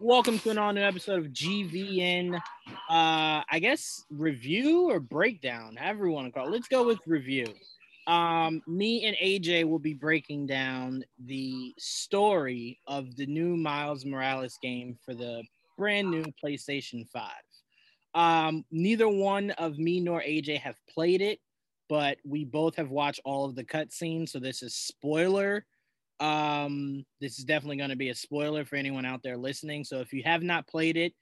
Welcome to an all new episode of GVN. Uh, I guess review or breakdown, however you want to call it. Let's go with review. Um, me and AJ will be breaking down the story of the new Miles Morales game for the brand new PlayStation 5. Um, neither one of me nor AJ have played it, but we both have watched all of the cutscenes. So this is spoiler. Um, this is definitely going to be a spoiler for anyone out there listening. So if you have not played it,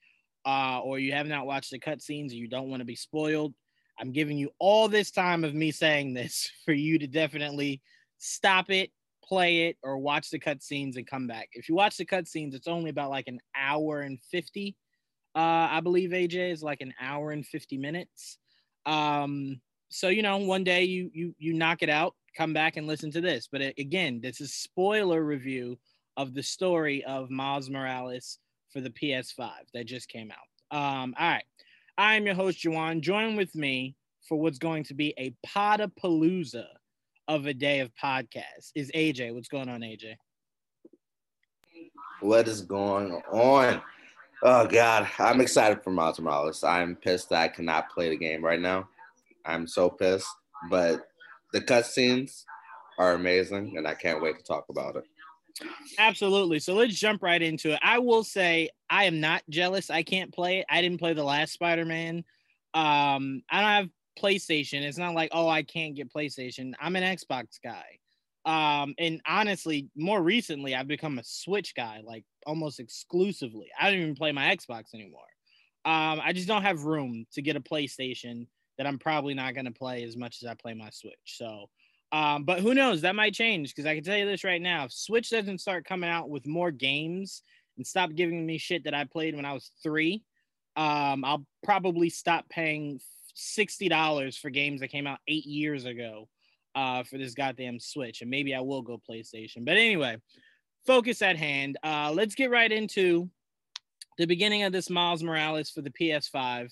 uh, or you have not watched the cutscenes, you don't want to be spoiled, I'm giving you all this time of me saying this for you to definitely stop it, play it, or watch the cutscenes and come back. If you watch the cutscenes, it's only about like an hour and 50. Uh, I believe AJ is like an hour and 50 minutes. Um, so you know, one day you you you knock it out, come back and listen to this. But uh, again, this is spoiler review of the story of Miles Morales for the PS5 that just came out. Um, all right. I am your host, Juwaan. Join with me for what's going to be a podapalooza of a day of podcasts is AJ. What's going on, AJ? What is going on? Oh God, I'm excited for Miles Morales. I'm pissed that I cannot play the game right now. I'm so pissed, but the cutscenes are amazing, and I can't wait to talk about it. Absolutely. So let's jump right into it. I will say I am not jealous. I can't play it. I didn't play the last Spider-Man. Um, I don't have PlayStation. It's not like, oh, I can't get PlayStation. I'm an Xbox guy. Um, and honestly, more recently, I've become a Switch guy, like almost exclusively. I don't even play my Xbox anymore. Um, I just don't have room to get a PlayStation that I'm probably not going to play as much as I play my Switch. So, um, but who knows? That might change because I can tell you this right now: if Switch doesn't start coming out with more games and stop giving me shit that I played when I was three, um, I'll probably stop paying sixty dollars for games that came out eight years ago uh, for this goddamn Switch, and maybe I will go PlayStation. But anyway, focus at hand. Uh, let's get right into the beginning of this Miles Morales for the PS5.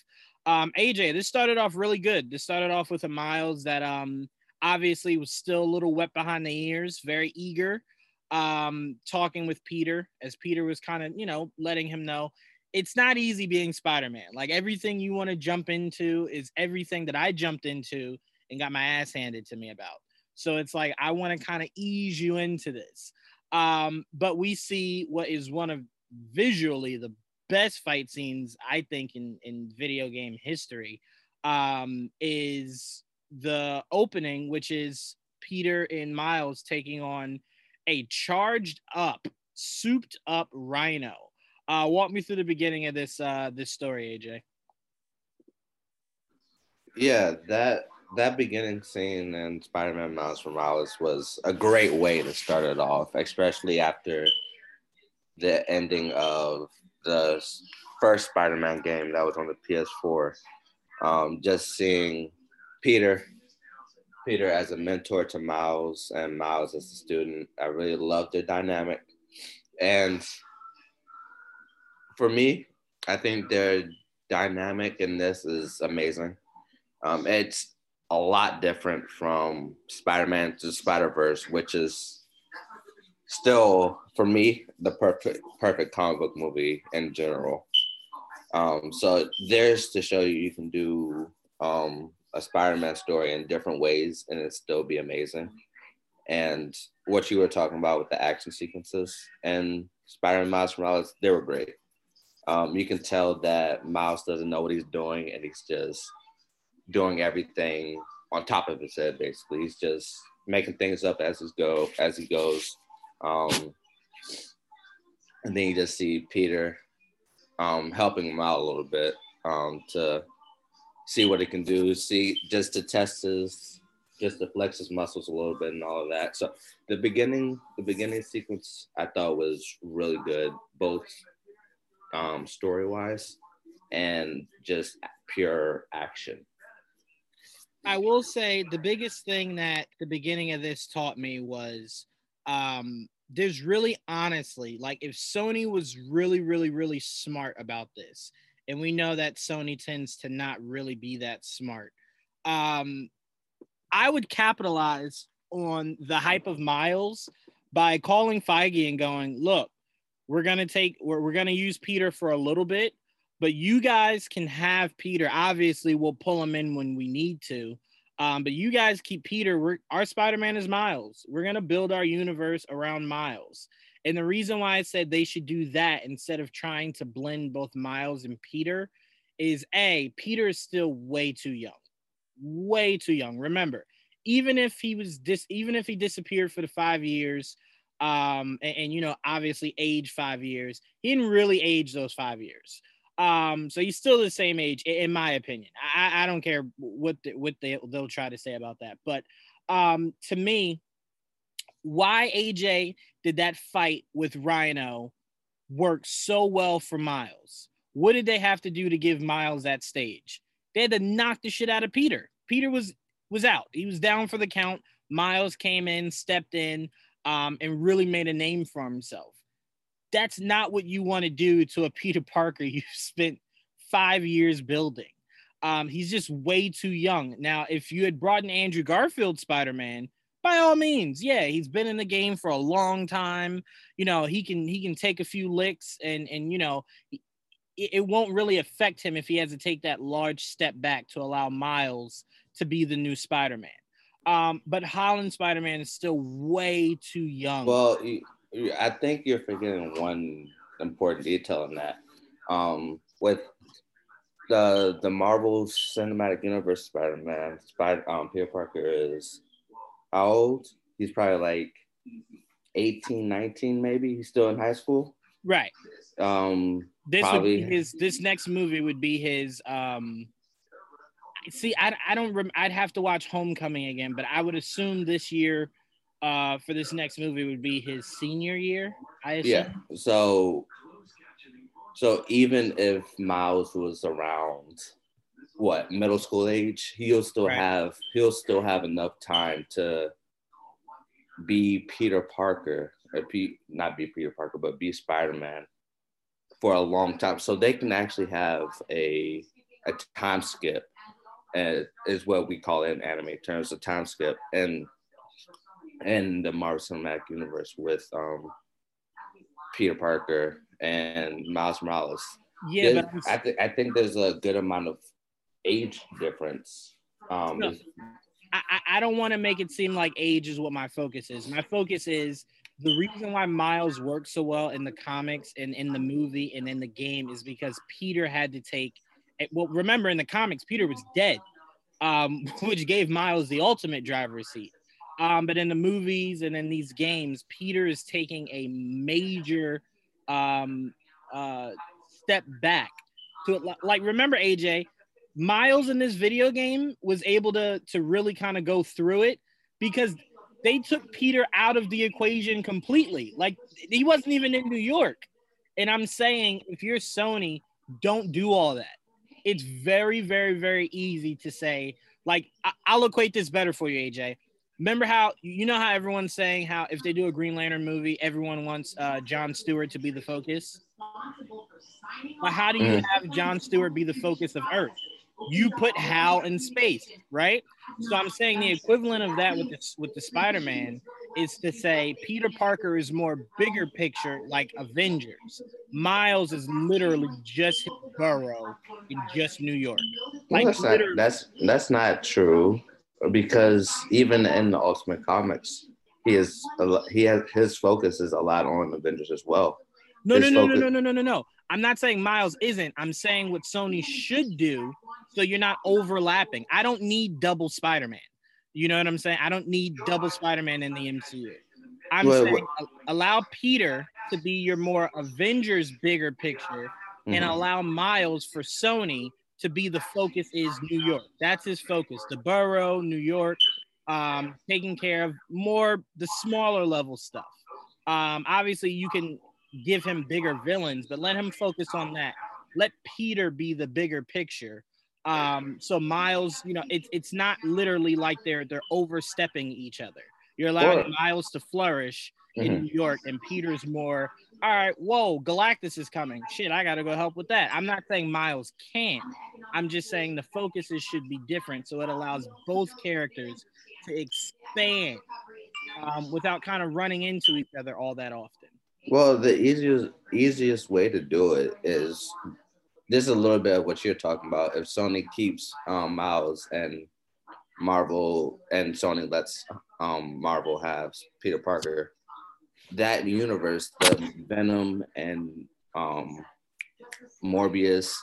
Um, AJ, this started off really good. This started off with a Miles that um obviously was still a little wet behind the ears, very eager, um, talking with Peter as Peter was kind of, you know, letting him know it's not easy being Spider-Man. Like everything you want to jump into is everything that I jumped into and got my ass handed to me about. So it's like I want to kind of ease you into this. Um, but we see what is one of visually the best fight scenes I think in in video game history um, is the opening, which is Peter and Miles taking on a charged up, souped up Rhino. Uh, walk me through the beginning of this uh, this story, AJ. Yeah, that that beginning scene in Spider-Man Miles Morales was a great way to start it off, especially after the ending of the first Spider-Man game that was on the PS4. Um, just seeing Peter, Peter as a mentor to Miles and Miles as a student, I really loved their dynamic. And for me, I think their dynamic in this is amazing. Um, it's a lot different from Spider-Man to Spider-Verse, which is still for me the perfect perfect comic book movie in general. Um, so there's to show you you can do um, a Spider-Man story in different ways and it still be amazing. And what you were talking about with the action sequences and Spider-Man Miles Morales, they were great. Um, you can tell that Miles doesn't know what he's doing and he's just doing everything on top of his head. Basically, he's just making things up as he go as he goes. Um, and then you just see Peter um, helping him out a little bit um, to see what he can do, see just to test his, just to flex his muscles a little bit and all of that. So the beginning, the beginning sequence I thought was really good, both um, story wise and just pure action. I will say the biggest thing that the beginning of this taught me was um, there's really honestly like if Sony was really, really, really smart about this, and we know that Sony tends to not really be that smart. Um, I would capitalize on the hype of Miles by calling Feige and going, look, We're gonna take we're, we're gonna use Peter for a little bit, but you guys can have Peter. Obviously, we'll pull him in when we need to. Um, but you guys keep Peter. Our Spider-Man is Miles. We're gonna build our universe around Miles. And the reason why I said they should do that instead of trying to blend both Miles and Peter is a Peter is still way too young, way too young. Remember, even if he was dis, even if he disappeared for the five years, um, and, and you know, obviously age five years, he didn't really age those five years. Um, so he's still the same age, in my opinion. I, I don't care what the, what they they'll try to say about that, but um, to me, why AJ did that fight with Rhino work so well for Miles? What did they have to do to give Miles that stage? They had to knock the shit out of Peter. Peter was was out. He was down for the count. Miles came in, stepped in, um, and really made a name for himself. That's not what you want to do to a Peter Parker you've spent five years building. Um, he's just way too young. Now, if you had brought in Andrew Garfield Spider Man, by all means, yeah, he's been in the game for a long time. You know, he can he can take a few licks, and and you know, it, it won't really affect him if he has to take that large step back to allow Miles to be the new Spider Man. Um, but Holland Spider Man is still way too young. Well, I think you're forgetting one important detail in that. Um, with the the Marvel Cinematic Universe Spider Man, Spider um, Peter Parker is how old? He's probably like 18, 19, maybe. He's still in high school. Right. Um, this probably... would be his. This next movie would be his. Um, see, I, I don't. Rem- I'd have to watch Homecoming again, but I would assume this year, uh, for this next movie would be his senior year. I assume. Yeah. So, so even if Miles was around what middle school age, he'll still right. have he'll still have enough time to be Peter Parker or be, not be Peter Parker, but be Spider Man for a long time. So they can actually have a a time skip, and is what we call it in anime terms, a time skip, and in the Marvel Cinematic Universe with um, Peter Parker and Miles Morales. Yeah, I, th- I think there's a good amount of age difference. Um, no, I, I don't want to make it seem like age is what my focus is. My focus is the reason why Miles works so well in the comics and in the movie and in the game is because Peter had to take. Eh, well, remember in the comics, Peter was dead, um, which gave Miles the ultimate driver's seat. Um, but in the movies and in these games, Peter is taking a major um, uh, step back to. Like, remember, AJ, Miles in this video game was able to to really kind of go through it because they took Peter out of the equation completely. Like he wasn't even in New York. And I'm saying if you're Sony, don't do all that. It's very, very, very easy to say, like, I- will equate this better for you, AJ. Remember how you know how everyone's saying how if they do a Green Lantern movie, everyone wants uh, John Stewart to be the focus. But how do you mm. have John Stewart be the focus of Earth? you put Hal in space, right? So I'm saying the equivalent of that with the, with the Spider-Man is to say Peter Parker is more bigger picture, like Avengers. Miles is literally just his borough in just New York. Like well, that's not that's that's not true because even in the Ultimate Comics, he is he has his focus is a lot on Avengers as well. No, his no, no, focus- no, no, no, no, no. I'm not saying Miles isn't. I'm saying what Sony should do, so you're not overlapping. I don't need double Spider-Man. You know what I'm saying? I don't need double Spider-Man in the MCU. I'm saying allow Peter to be your more Avengers bigger picture, and mm-hmm. allow Miles for Sony to be the focus is New York. That's his focus. The borough, New York, um, taking care of more the smaller level stuff. Um, obviously you can give him bigger villains, but let him focus on that. Let Peter be the bigger picture um, so Miles, you know, it's it's not literally like they're they're overstepping each other. You're allowing or, Miles to flourish in mm-hmm. New York, and Peter's more. All right, whoa, Galactus is coming. Shit, I gotta go help with that. I'm not saying Miles can't. I'm just saying the focuses should be different, so it allows both characters to expand um, without kind of running into each other all that often. Well, the easiest easiest way to do it is this is a little bit of what you're talking about. If Sony keeps um, Miles and Marvel and Sony lets um, Marvel have Peter Parker, that universe, the Venom and um, Morbius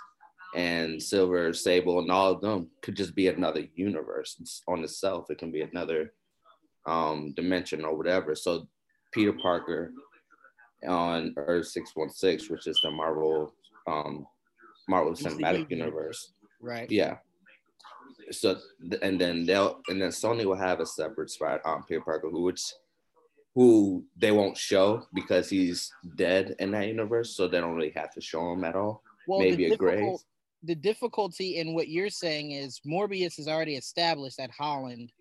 and Silver Sable and all of them could just be another universe it's on itself. It can be another um, dimension or whatever. So Peter Parker on Earth 616, which is the Marvel um, Marvel Cinematic Universe. Right. Yeah. So and then they'll and then Sony will have a separate spot on Peter Parker, who which who they won't show because he's dead in that universe, so they don't really have to show him at all. Well, Maybe a gray. The difficulty in what you're saying is Morbius is already established that Holland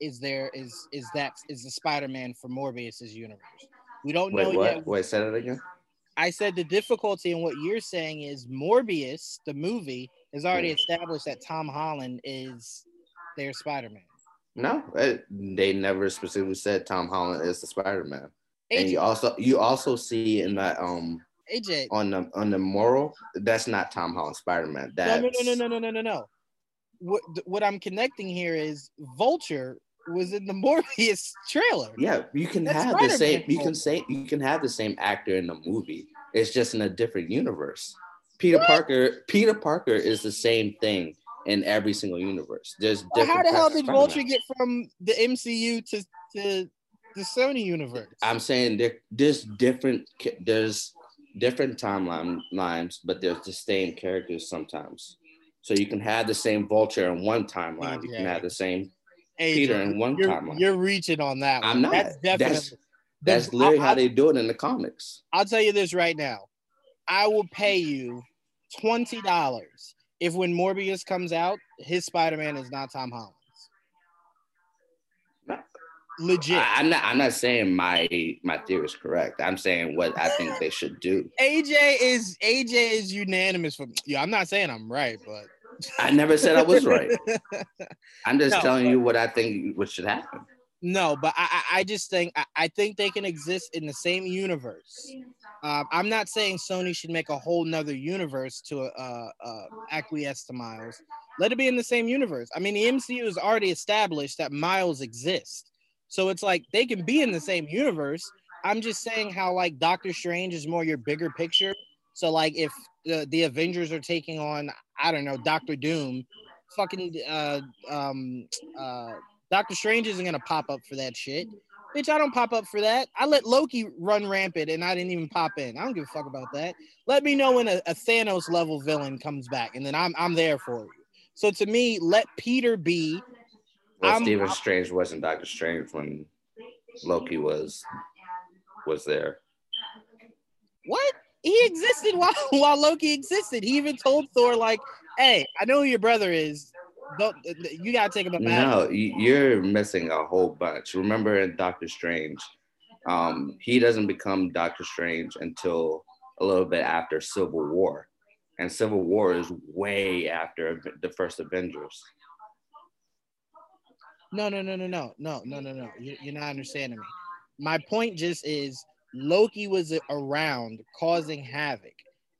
is there is is that is the Spider-Man for Morbius's universe. We don't Wait, know what? yet. Wait, say that again. I said the difficulty in what you're saying is Morbius, the movie, is already yeah. established that Tom Holland is their Spider-Man. No, it, they never specifically said Tom Holland is the Spider-Man. And you also you also see in that um AJ on the on the moral that's not Tom Holland Spider-Man. That's... No, no, no, no, no, no, no, no. What what I'm connecting here is Vulture was in the Morbius trailer. Yeah, you can That's have Spider-Man the same. You can say you can have the same actor in the movie. It's just in a different universe. Peter what? Parker. Peter Parker is the same thing in every single universe. There's well, how the hell did Vulture get from the MCU to to the Sony universe? I'm saying there, there's different. There's different timeline lines, but there's the same characters sometimes. So you can have the same Vulture in one timeline. You can have the same Peter in one you're, timeline. You're reaching on that. One. I'm not. That's definitely. That's, that's literally how they do it in the comics. I'll tell you this right now. I will pay you twenty dollars if when Morbius comes out, his Spider-Man is not Tom Holland's. Legit. I, am not. I'm not saying my my theory is correct. I'm saying what I think they should do. AJ is AJ is unanimous for. me. Yeah, I'm not saying I'm right, but I never said I was right. I'm just no, telling but, you what I think what should happen. No, but I, I just think I, I think they can exist in the same universe. Um, I'm not saying Sony should make a whole nother universe to uh, uh, acquiesce to Miles. Let it be in the same universe. I mean, the MCU has already established that Miles exists, so it's like they can be in the same universe. I'm just saying how like Doctor Strange is more your bigger picture. So like if the, the Avengers are taking on I don't know, Doctor Doom, fucking uh, um, uh, Doctor Strange isn't gonna pop up for that shit. Bitch, I don't pop up for that. I let Loki run rampant and I didn't even pop in. I don't give a fuck about that. Let me know when a, a Thanos level villain comes back, and then I'm I'm there for you. So to me, let Peter be. Well, I'm, Stephen Strange wasn't Doctor Strange when Loki was was there. What? he existed while while Loki existed. He even told Thor like, "Hey, I know who your brother is. Don't you gotta take him up?" No, you're missing a whole bunch. Remember in Doctor Strange, um, he doesn't become Doctor Strange until a little bit after Civil War, and Civil War is way after the first Avengers. No, no, no, no, no, no, no, no, no. You're not understanding me. My point just is Loki was around causing havoc.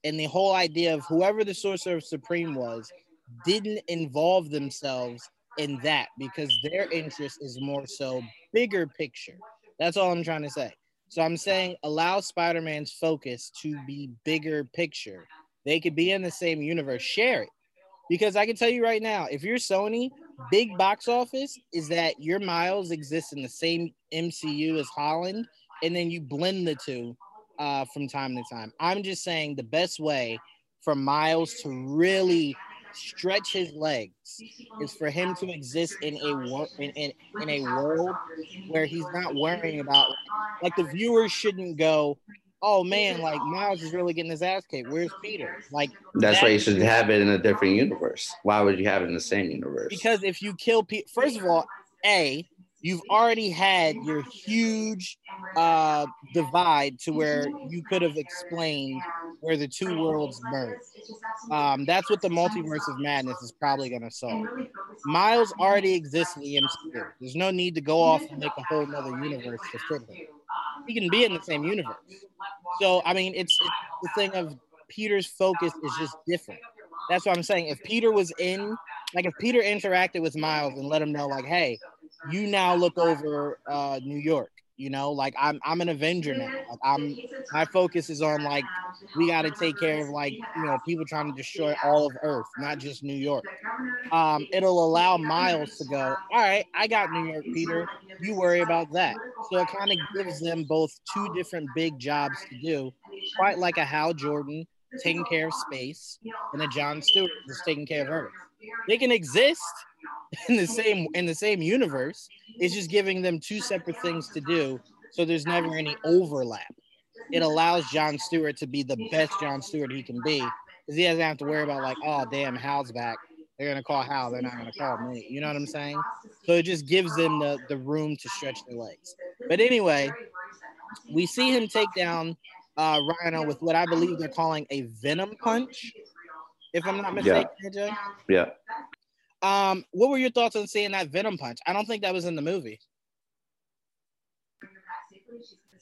And the whole idea of whoever the Sorcerer Supreme was didn't involve themselves in that because their interest is more so bigger picture. That's all I'm trying to say. So I'm saying allow Spider Man's focus to be bigger picture. They could be in the same universe, share it. Because I can tell you right now, if you're Sony, big box office is that your Miles exists in the same MCU as Holland and then you blend the two uh, from time to time. I'm just saying the best way for Miles to really stretch his legs is for him to exist in a wor- in, in, in a world where he's not worrying about like the viewers shouldn't go oh man like miles is really getting his ass kicked. Where's peter? Like that's that, why you should have it in a different universe. Why would you have it in the same universe? Because if you kill Peter, first of all a you've already had your huge uh, divide to where you could have explained where the two worlds merge. Um, that's what the multiverse of madness is probably going to solve. Miles already exists in the MCU. There's no need to go off and make a whole other universe to fit him. He can be in the same universe. So I mean, it's, it's the thing of Peter's focus is just different. That's what I'm saying. If Peter was in, like, if Peter interacted with Miles and let him know, like, hey, you now look over uh, New York. You know, like I'm I'm an Avenger now. Like I'm my focus is on like we got to take care of like you know people trying to destroy all of Earth, not just New York. Um, it'll allow Miles to go. All right, I got New York, Peter. You worry about that. So it kind of gives them both two different big jobs to do, quite like a Hal Jordan taking care of space and a John Stewart just taking care of Earth. They can exist in the same in the same universe. It's just giving them two separate things to do, so there's never any overlap. It allows John Stewart to be the best John Stewart he can be, because he doesn't have to worry about like, oh damn, Hal's back. They're gonna call Hal. They're not gonna call me. You know what I'm saying? So it just gives them the the room to stretch their legs. But anyway, we see him take down uh, Rhino with what I believe they're calling a Venom punch. If I'm not mistaken, yeah. Yeah. Um, what were your thoughts on seeing that Venom punch? I don't think that was in the movie.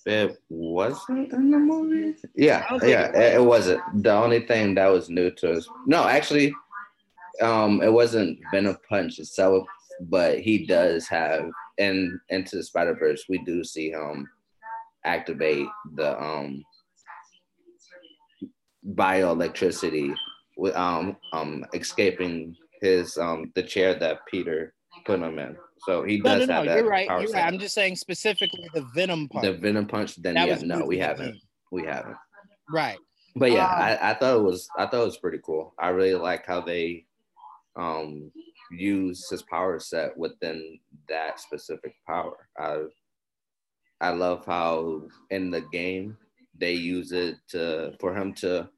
It wasn't in the movie. Yeah, yeah, it, it, wasn't. The only thing that was new to us. No, actually, um, it wasn't Venom punch itself, but he does have in into the Spider Verse. We do see him activate the um bioelectricity with um um escaping his um the chair that Peter put him in. So he does no, no, no, You're right. You're right. I'm just saying specifically the venom punch. The venom punch. Then that yeah, no, we haven't. Game. We haven't. Right. But yeah, um, I, I thought it was I thought it was pretty cool. I really like how they um use his power set within that specific power. I I love how in the game they use it to for him to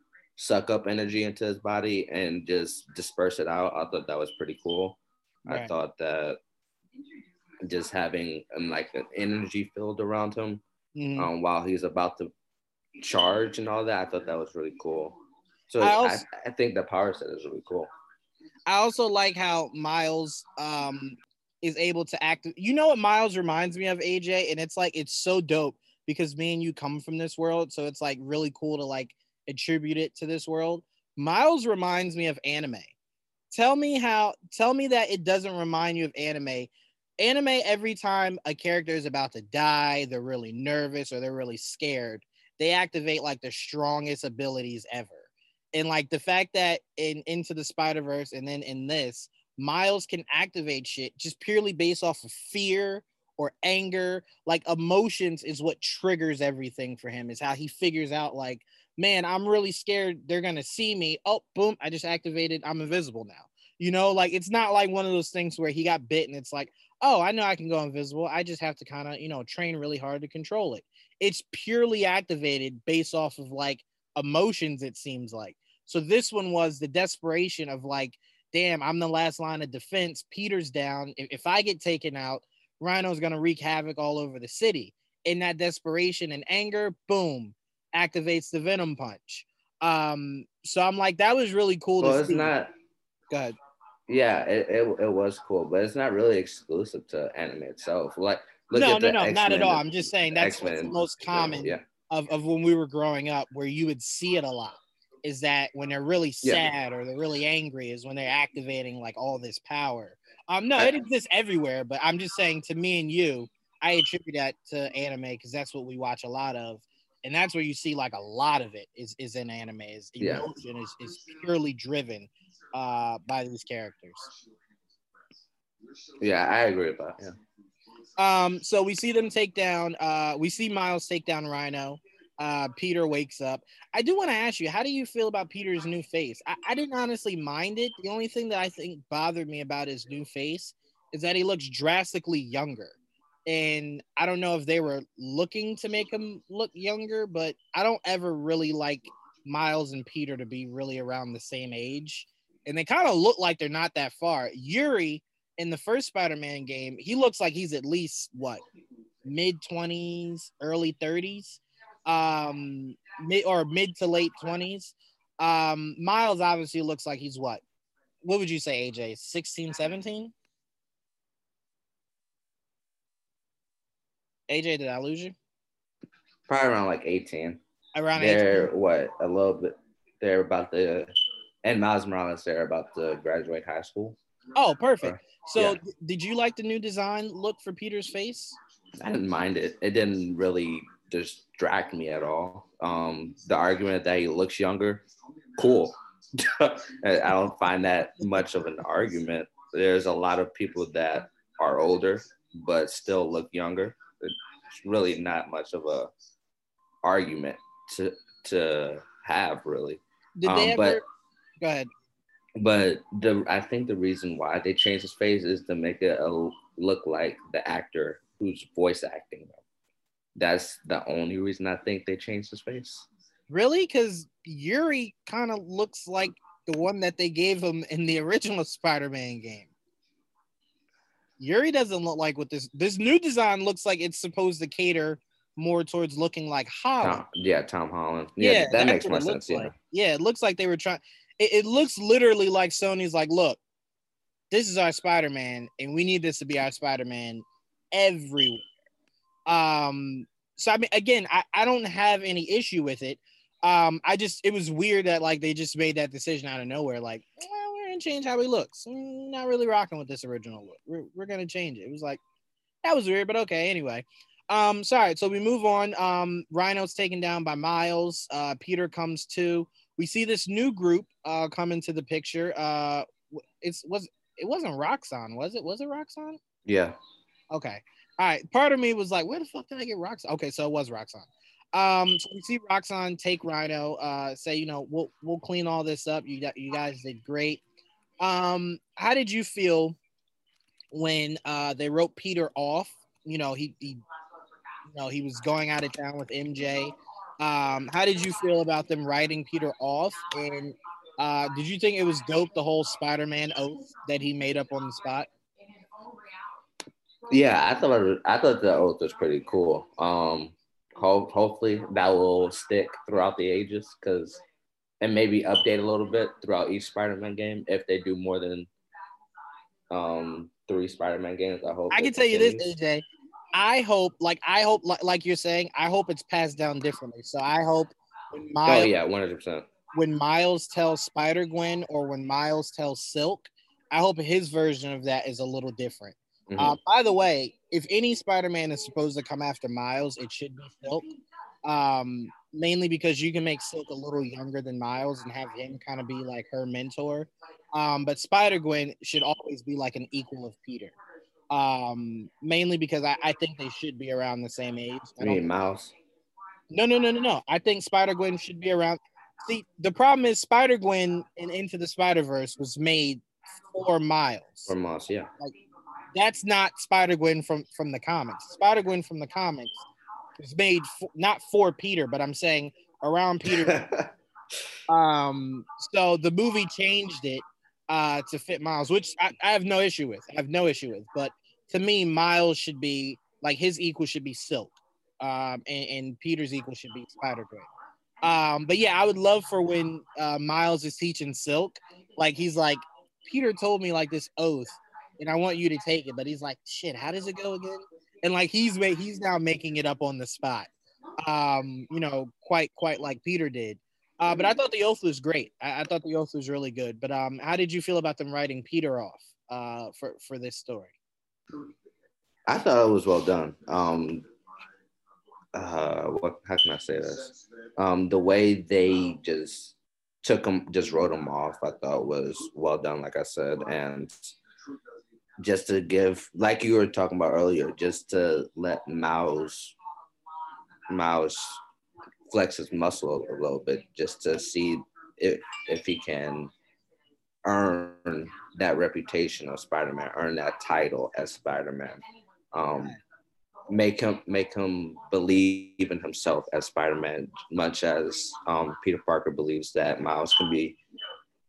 suck up energy into his body and just disperse it out. I thought that was pretty cool. Right. I thought that just having um, like an energy field around him mm-hmm. um, while he's about to charge and all that, I thought that was really cool. So I, also, I, I think the power set is really cool. I also like how Miles um, is able to act. You know what Miles reminds me of, AJ? And it's like, it's so dope because me and you come from this world. So it's like really cool to like attribute it to this world. Miles reminds me of anime. Tell me how, tell me that it doesn't remind you of anime. Anime, every time a character is about to die, they're really nervous or they're really scared, they activate like the strongest abilities ever. And like the fact that in Into the Spider Verse and then in this, Miles can activate shit just purely based off of fear or anger. Like emotions is what triggers everything for him, is how he figures out, like, man, I'm really scared they're gonna see me. Oh, boom, I just activated, I'm invisible now. You know, like it's not like one of those things where he got bit and it's like, oh, I know I can go invisible. I just have to kind of, you know, train really hard to control it. It's purely activated based off of like emotions, it seems like. So this one was the desperation of like, damn, I'm the last line of defense. Peter's down. If, if I get taken out, Rhino's gonna wreak havoc all over the city. In that desperation and anger, boom, activates the venom punch. Um, so I'm like, that was really cool. Well, it's see. not. Go ahead. Yeah, it, it, it was cool, but it's not really exclusive to anime itself. Like, no, no, no, X-Men, not at all. I'm just saying that's the most common yeah. of, of when we were growing up, where you would see it a lot. Is that when they're really sad yeah. or they're really angry, is when they're activating like all this power. Um, no, it exists everywhere, but I'm just saying to me and you, I attribute that to anime because that's what we watch a lot of and that's where you see like a lot of it is is in anime is emotion yeah. is, is purely driven uh by these characters. Yeah i agree with that. Yeah. Um so we see them take down uh we see miles take down rhino. Uh peter wakes up. I do want to ask you how do you feel about peter's new face? I, I didn't honestly mind it. The only thing that i think bothered me about his new face is that he looks drastically younger and I don't know if they were looking to make him look younger, but I don't ever really like Miles and Peter to be really around the same age. And they kind of look like they're not that far. Yuri in the first Spider-Man game, he looks like he's at least what mid 20s, early 30s, um, mid or mid to late 20s. Um, Miles obviously looks like he's what? What would you say, AJ? 16, 17? AJ, did I lose you? Probably around like 18. Around they're 18? what a little bit. They're about to, and Miles Morales. They're about to graduate high school. Oh, perfect. So, Yeah. did you like the new design look for Peter's face? I didn't mind it. It didn't really distract me at all. Um, the argument that he looks younger, cool. I don't find that much of an argument. There's a lot of people that are older but still look younger. It's really not much of a argument to to have really. Did they Um, ever? but- Go ahead. But the I think the reason why they changed his face is to make it a, look like the actor who's voice acting them. That's the only reason I think they changed his face. Really? Because Yuri kind of looks like the one that they gave him in the original Spider-Man game. Yuri doesn't look like what this this new design looks like. It's supposed to cater more towards looking like Holland. Tom, yeah, Tom Holland. Yeah, that makes more sense. Yeah. like. Yeah, it looks like they were trying. It, it looks literally like Sony's like, look, this is our Spider-Man, and we need this to be our Spider-Man everywhere. Um, so I mean, again, I, I don't have any issue with it. Um, I just it was weird that like they just made that decision out of nowhere. Like, we're gonna change how he looks. Mm, not really rocking with this original look. We're, we're gonna change it. It was like that was weird, but okay. Anyway, um, sorry. So we move on. Um, Rhino's taken down by Miles. Uh, Peter comes to. We see this new group uh come into the picture. Uh, it's was it wasn't Roxxon, was it? Was it Roxxon? Yeah. Okay. All right. Part of me was like, where the fuck did I get Roxxon? Okay, so it was Roxxon. Um, so we see Roxxon take Rhino, uh, say, you know, we'll we'll clean all this up. You got you guys did great. Um, how did you feel when uh they wrote Peter off? You know, he he you know he was going out of town with MJ. Um, how did you feel about them writing Peter off? And uh, did you think it was dope the whole Spider-Man oath that he made up on the spot? Yeah, I thought I thought the oath was pretty cool. Um, hope hopefully that will stick throughout the ages because and maybe update a little bit throughout each Spider-Man game if they do more than um three Spider-Man games. I hope I can tell you this, continues. AJ. I hope, like I hope, like, like you're saying, I hope it's passed down differently. So I hope when Oh Miles, yeah, one hundred percent. when Miles tells Spider Gwen or when Miles tells Silk, I hope his version of that is a little different. Mm-hmm. Uh, by the way, if any Spider-Man is supposed to come after Miles, it should be Silk. Um, mainly because you can make Silk a little younger than Miles and have him kind of be like her mentor. Um, but Spider Gwen should always be like an equal of Peter. Um, mainly because I, I think they should be around the same age. I I mean, Miles. no, no, no, no, no. I think Spider Gwen should be around. See, the problem is Spider Gwen in Into the Spider Verse was made for Miles. Or Miles, yeah. That's not Spider Gwen from from the comics. Spider Gwen from the comics was made for, not for Peter, but I'm saying around Peter. um, so the movie changed it uh to fit Miles, which I, I have no issue with. I have no issue with. But to me, Miles should be like his equal should be Silk, um, and, and Peter's equal should be Spider Gwen. Um, but yeah, I would love for when uh, Miles is teaching Silk, like he's like, Peter told me like this oath, and I want you to take it. But he's like, shit, how does it go again? And like he's he's now making it up on the spot. Um, you know, quite quite like Peter did. Uh, but I thought the oath was great. I, I thought the oath was really good. But um, how did you feel about them writing Peter off uh, for for this story? I thought it was well done. Um, uh, what? How can I say this? Um, the way they just took them, just wrote them off, I thought was well done. Like I said, and just to give, like you were talking about earlier, just to let Mouse, Mouse flex his muscle a little bit, just to see if if he can earn that reputation of Spider-Man, earn that title as Spider-Man. Um, make him make him believe in himself as Spider-Man, much as um, Peter Parker believes that Miles can be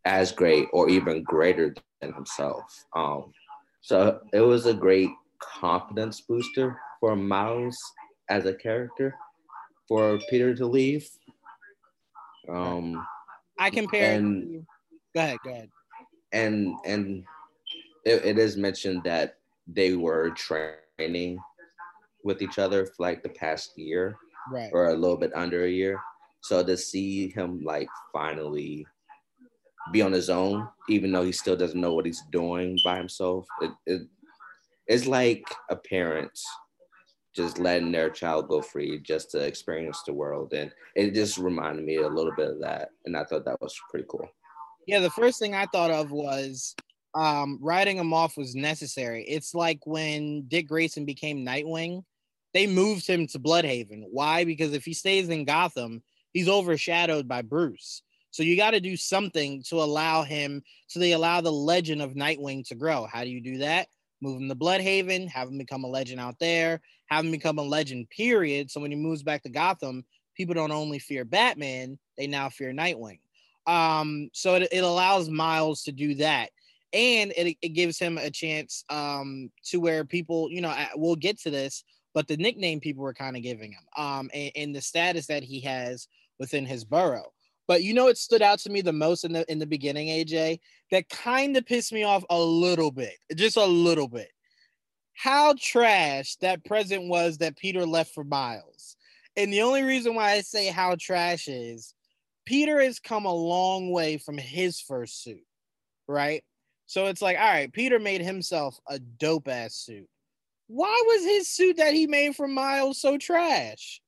as great or even greater than himself. Um, so it was a great confidence booster for Miles as a character for Peter to leave. Um, I compare. And- go ahead, go ahead. and and it, it is mentioned that they were training with each other for like the past year Right. or a little bit under a year So to see him like finally be on his own, even though he still doesn't know what he's doing by himself, it, it it's like a parent just letting their child go free just to experience the world. And it just reminded me a little bit of that. And I thought that was pretty cool. Yeah, the first thing I thought of was um, writing him off was necessary. It's like when Dick Grayson became Nightwing, they moved him to Blüdhaven. Why? Because if he stays in Gotham, he's overshadowed by Bruce. So you got to do something to allow him, so they allow the legend of Nightwing to grow. How do you do that? Move him to Blüdhaven, have him become a legend out there, have him become a legend, period. So when he moves back to Gotham, people don't only fear Batman, they now fear Nightwing. Um, so it, it allows Miles to do that. And it, it gives him a chance um, to where people, you know, we'll get to this, but the nickname people were kind of giving him um, and, and the status that he has within his borough. But you know, it stood out to me the most in the in the beginning, AJ. That kind of pissed me off a little bit, just a little bit. How trash that present was that Peter left for Miles. And the only reason why I say how trash is Peter has come a long way from his first suit, right? So it's like, all right, Peter made himself a dope ass suit. Why was his suit that he made for Miles so trash?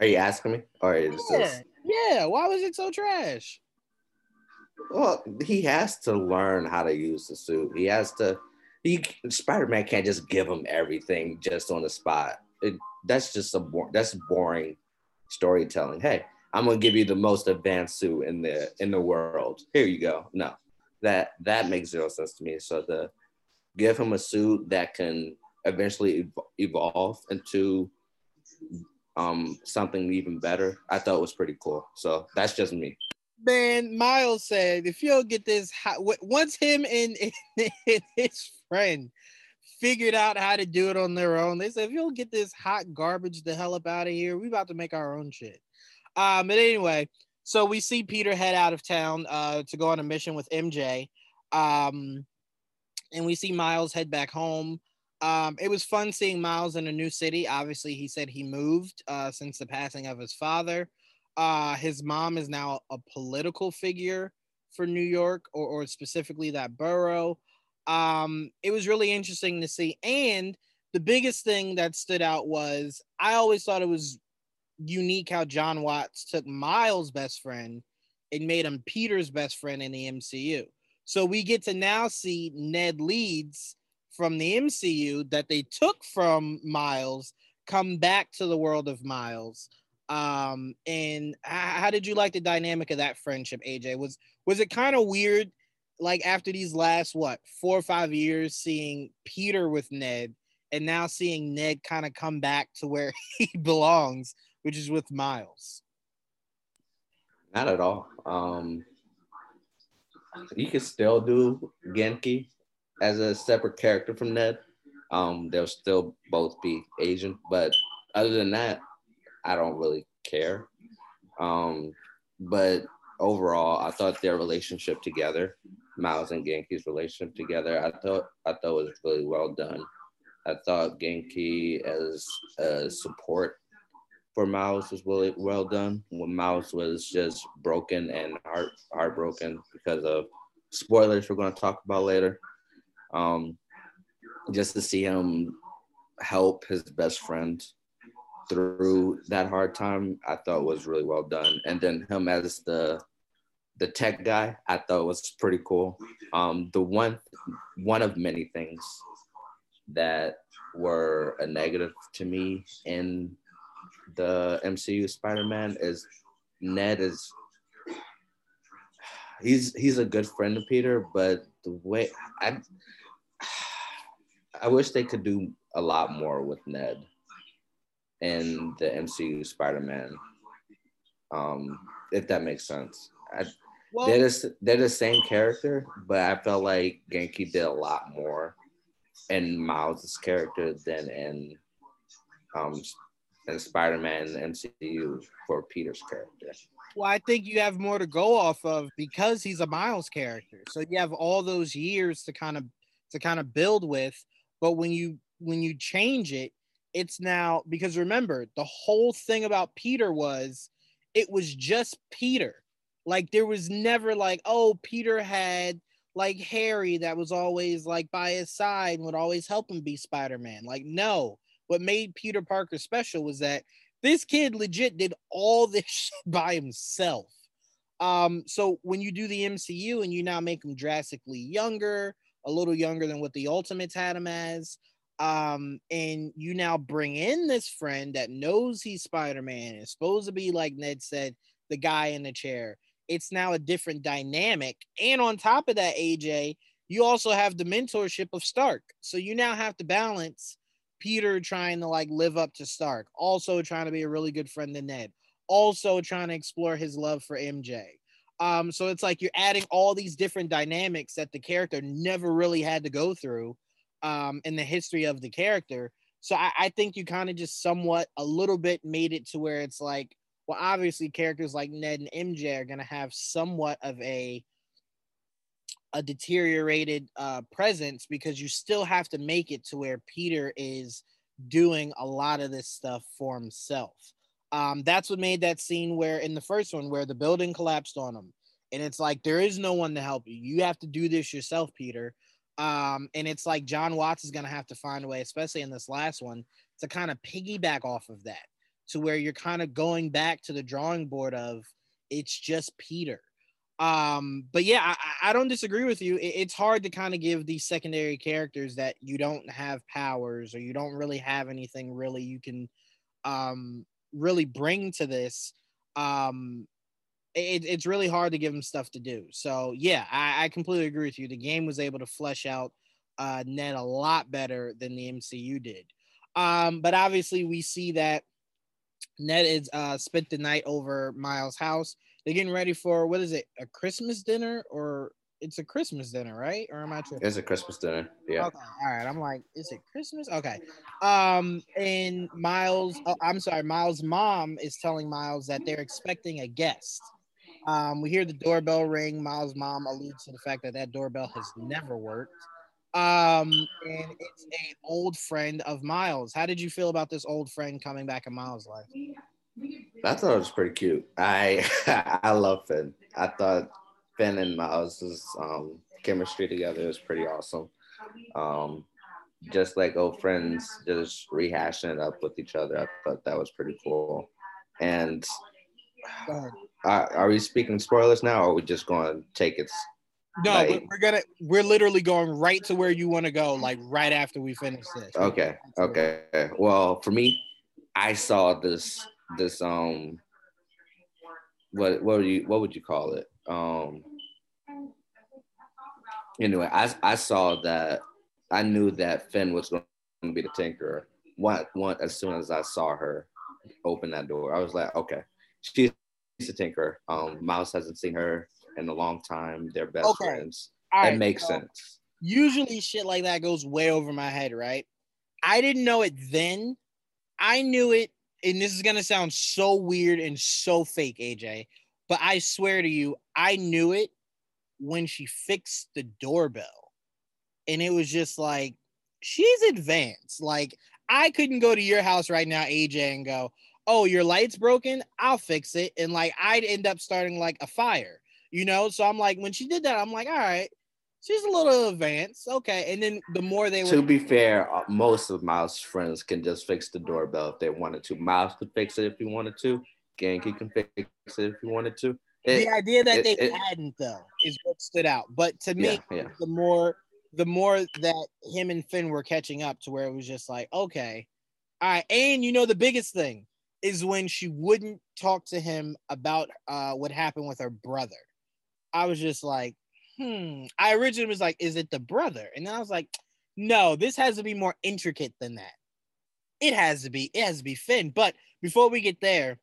Are you asking me? Or is yeah, this... yeah. Why was it so trash? Well, he has to learn how to use the suit. He has to. He Spider-Man can't just give him everything just on the spot. It, that's just a that's boring storytelling. Hey, I'm gonna give you the most advanced suit in the in the world. Here you go. No, that that makes zero sense to me. So to give him a suit that can eventually evolve into um something even better, I thought was pretty cool. So that's just me. Man, Miles said if you don't get this, once him and, and his friend figured out how to do it on their own. They said, if you'll get this hot garbage the hell up out of here, we about to make our own shit. Um, but anyway, so we see Peter head out of town uh, to go on a mission with MJ. Um, and we see Miles head back home. Um, it was fun seeing Miles in a new city. Obviously, he said he moved uh, since the passing of his father. Uh, his mom is now a political figure for New York, or, or specifically that borough um, it was really interesting to see. And the biggest thing that stood out was I always thought it was unique how Jon Watts took Miles' best friend and made him Peter's best friend in the MCU. So we get to now see Ned Leeds from the MCU that they took from Miles come back to the world of Miles. Um, and how did you like the dynamic of that friendship, AJ? Was was it kind of weird like after these last what four or five years, seeing Peter with Ned, and now seeing Ned kind of come back to where he belongs, which is with Miles. Not at all. Um, you can still do Ganke as a separate character from Ned. Um, they'll still both be Asian, but other than that, I don't really care. Um, but overall, I thought their relationship together Miles and Ganke's relationship together. I thought I thought was really well done. I thought Ganke as a support for Miles was really well done. When Miles was just broken and heart heartbroken because of spoilers we're going to talk about later. Um, just to see him help his best friend through that hard time, I thought was really well done. And then him as the the tech guy I thought was pretty cool. Um, the one one of many things that were a negative to me in the MCU Spider-Man is Ned is he's he's a good friend of Peter, but the way I I wish they could do a lot more with Ned and the MCU Spider-Man. Um, if that makes sense. I, well, they're the, they're the same character, but I felt like Ganke did a lot more in Miles' character than in um in Spider-Man MCU for Peter's character. Well, I think you have more to go off of because he's a Miles character. So you have all those years to kind of to kind of build with. But when you when you change it, it's now because remember the whole thing about Peter was it was just Peter. Like there was never like, oh, Peter had like Harry that was always like by his side and would always help him be Spider-Man. Like, no, what made Peter Parker special was that this kid legit did all this shit by himself. Um, so when you do the MCU and you now make him drastically younger, a little younger than what the Ultimates had him as, um, and you now bring in this friend that knows he's Spider-Man, is supposed to be like Ned said, the guy in the chair. It's now a different dynamic. And on top of that, AJ, you also have the mentorship of Stark. So you now have to balance Peter trying to like live up to Stark, also trying to be a really good friend to Ned, also trying to explore his love for MJ. Um, so it's like you're adding all these different dynamics that the character never really had to go through um, in the history of the character. So I, I think you kind of just somewhat a little bit made it to where it's like, well, obviously characters like Ned and MJ are gonna have somewhat of a a deteriorated uh, presence because you still have to make it to where Peter is doing a lot of this stuff for himself. Um, that's what made that scene where in the first one where the building collapsed on him, and it's like there is no one to help you. You have to do this yourself, Peter. Um, and it's like Jon Watts is gonna have to find a way, especially in this last one, to kind of piggyback off of that, to where you're kind of going back to the drawing board of it's just Peter. Um, but yeah, I, I don't disagree with you. It, it's hard to kind of give these secondary characters that you don't have powers or you don't really have anything really you can um really bring to this. Um, it, it's really hard to give them stuff to do. So yeah, I, I completely agree with you. The game was able to flesh out uh, Ned a lot better than the MCU did. Um, but obviously we see that Ned is uh, spent the night over Miles' house. They're getting ready for what is it? A Christmas dinner or it's a Christmas dinner, right? Or am I tripping? It's a Christmas dinner. Yeah. Okay. All right. I'm like, is it Christmas? Okay. Um, and Miles, oh, I'm sorry, Miles' mom is telling Miles that they're expecting a guest. Um, we hear the doorbell ring. Miles' mom alludes to the fact that that doorbell has never worked. Um, and it's a old friend of Miles. How did you feel about this old friend coming back in Miles' life? I thought it was pretty cute. I I love Finn. I thought Finn and Miles' um, chemistry together is pretty awesome. Um, just like old friends, just rehashing it up with each other. I thought that was pretty cool. And uh, are we speaking spoilers now, or are we just going to take it? No, like, we're gonna we're literally going right to where you want to go, like right after we finish this. Okay, okay. Well, for me, I saw this this um what what would you what would you call it? Um anyway, I I saw that I knew that Finn was going to be the tinker. One one as soon as I saw her open that door, I was like, okay, she's a tinker. Um, Miles hasn't seen her in a long time. They're best okay. friends. It makes so sense. Usually, shit like that goes way over my head, right? I didn't know it then. I knew it, and this is gonna sound so weird and so fake, AJ. But I swear to you, I knew it when she fixed the doorbell. And it was just like, she's advanced. Like, I couldn't go to your house right now, AJ, and go, oh, your light's broken, I'll fix it. And like I'd end up starting like a fire, you know? So I'm like, when she did that, I'm like, all right, she's a little advanced. Okay. And then the more they were to be fair, uh, most of Miles' friends can just fix the doorbell if they wanted to. Miles could fix it if he wanted to. Ganke can fix it if he wanted to. It, the idea that it, they it, hadn't though is what stood out. But to me, yeah, yeah. the more the more that him and Finn were catching up to where it was just like, okay, all right. And you know the biggest thing, is when she wouldn't talk to him about uh, what happened with her brother. I was just like, hmm. I originally was like, is it the brother? And then I was like, no, this has to be more intricate than that. It has to be, it has to be Finn. But before we get there,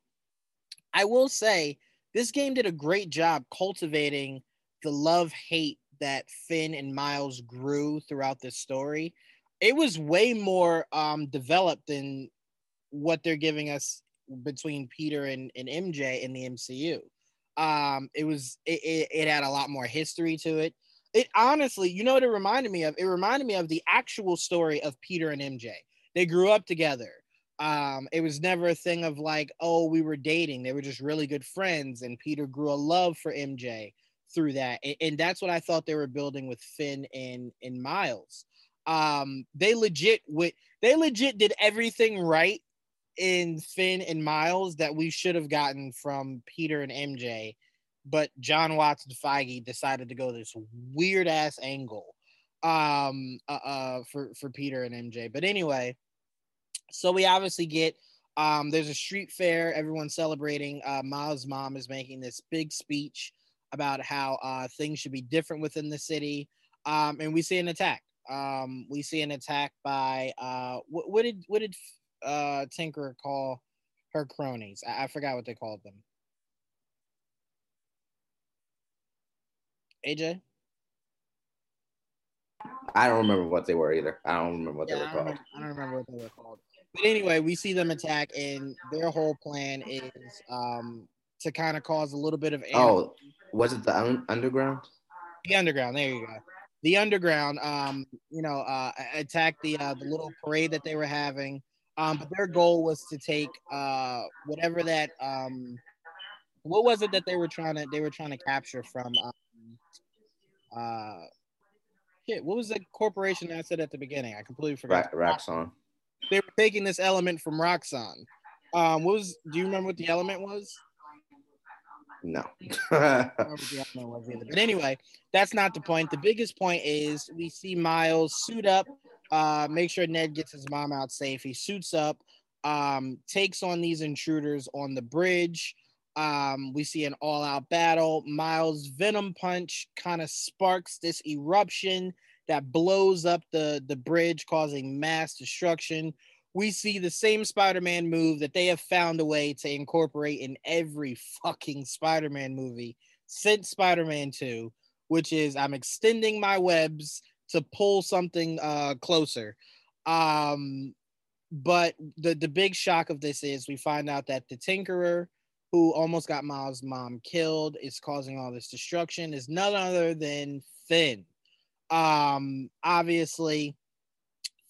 I will say this game did a great job cultivating the love hate that Finn and Miles grew throughout this story. It was way more um, developed than what they're giving us between Peter and, and MJ in the MCU. Um, it was it, it, it had a lot more history to it. It honestly, you know what it reminded me of? It reminded me of the actual story of Peter and MJ. They grew up together. Um, it was never a thing of like, oh, we were dating. They were just really good friends, and Peter grew a love for MJ through that. And, and that's what I thought they were building with Finn and and Miles. Um, they legit with they legit did everything right in Finn and Miles that we should have gotten from Peter and MJ, but Jon Watts and Feige decided to go this weird ass angle um uh, uh for for Peter and MJ. But anyway, so we obviously get um there's a street fair, everyone's celebrating. Uh Miles' mom is making this big speech about how uh things should be different within the city. Um and we see an attack. Um we see an attack by uh what, what did what did uh Tinkerer call her cronies? I, I forgot what they called them. AJ? I don't remember what they were either. I don't remember what yeah, they were I called. Remember, I don't remember what they were called. But anyway, we see them attack, and their whole plan is um, to kind of cause a little bit of. Oh, was it the un- underground? The underground. There you go. The underground. Um, you know, uh, attack the uh, the little parade that they were having. Um, but their goal was to take uh whatever that um, what was it that they were trying to they were trying to capture from um, uh shit, what was the corporation I said at the beginning? I completely forgot. Ra- Roxxon. They were taking this element from Roxxon. Um, what was? Do you remember what the element was? No. but anyway, that's not the point. The biggest point is we see Miles suit up, uh, make sure Ned gets his mom out safe. He suits up, um, takes on these intruders on the bridge. Um, we see an all out battle. Miles' venom punch kind of sparks this eruption that blows up the, the bridge, causing mass destruction. We see the same Spider Man move that they have found a way to incorporate in every fucking Spider Man movie since Spider Man 2, which is I'm extending my webs to pull something uh, closer. Um, but the, the big shock of this is we find out that the Tinkerer who almost got Miles' mom killed, is causing all this destruction, is none other than Finn. Um, obviously,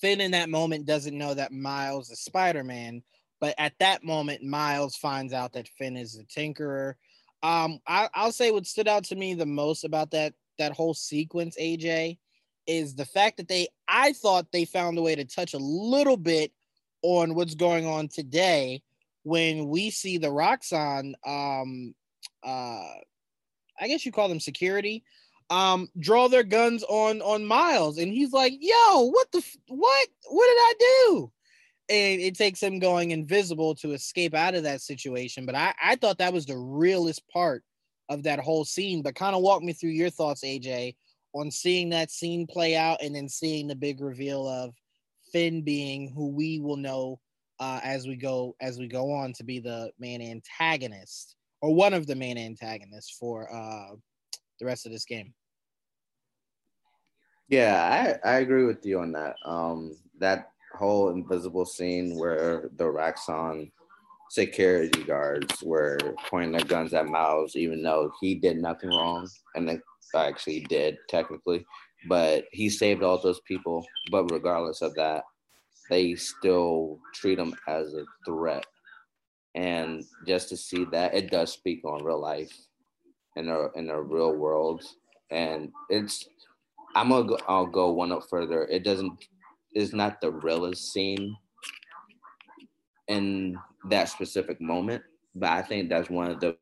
Finn in that moment doesn't know that Miles is Spider Man, but at that moment, Miles finds out that Finn is the Tinkerer. Um, I, I'll say what stood out to me the most about that that whole sequence, AJ, is the fact that they I thought they found a way to touch a little bit on what's going on today when we see the Roxxon, um, uh, I guess you call them security, um, draw their guns on on Miles, and he's like, "Yo, what the f- what? What did I do?" And it takes him going invisible to escape out of that situation. But I I thought that was the realest part of that whole scene. But kind of walk me through your thoughts, AJ, on seeing that scene play out and then seeing the big reveal of Finn being who we will know uh, as we go as we go on to be the main antagonist or one of the main antagonists for uh, the rest of this game. Yeah, I, I agree with you on that. Um, that whole invisible scene where the Roxxon security guards were pointing their guns at Miles, even though he did nothing wrong, and they actually did technically, but he saved all those people. But regardless of that, they still treat them as a threat. And just to see that, it does speak on real life in a in a real world. And it's I'm gonna go I'll go one up further. It doesn't is not the realest scene in that specific moment, but I think that's one of the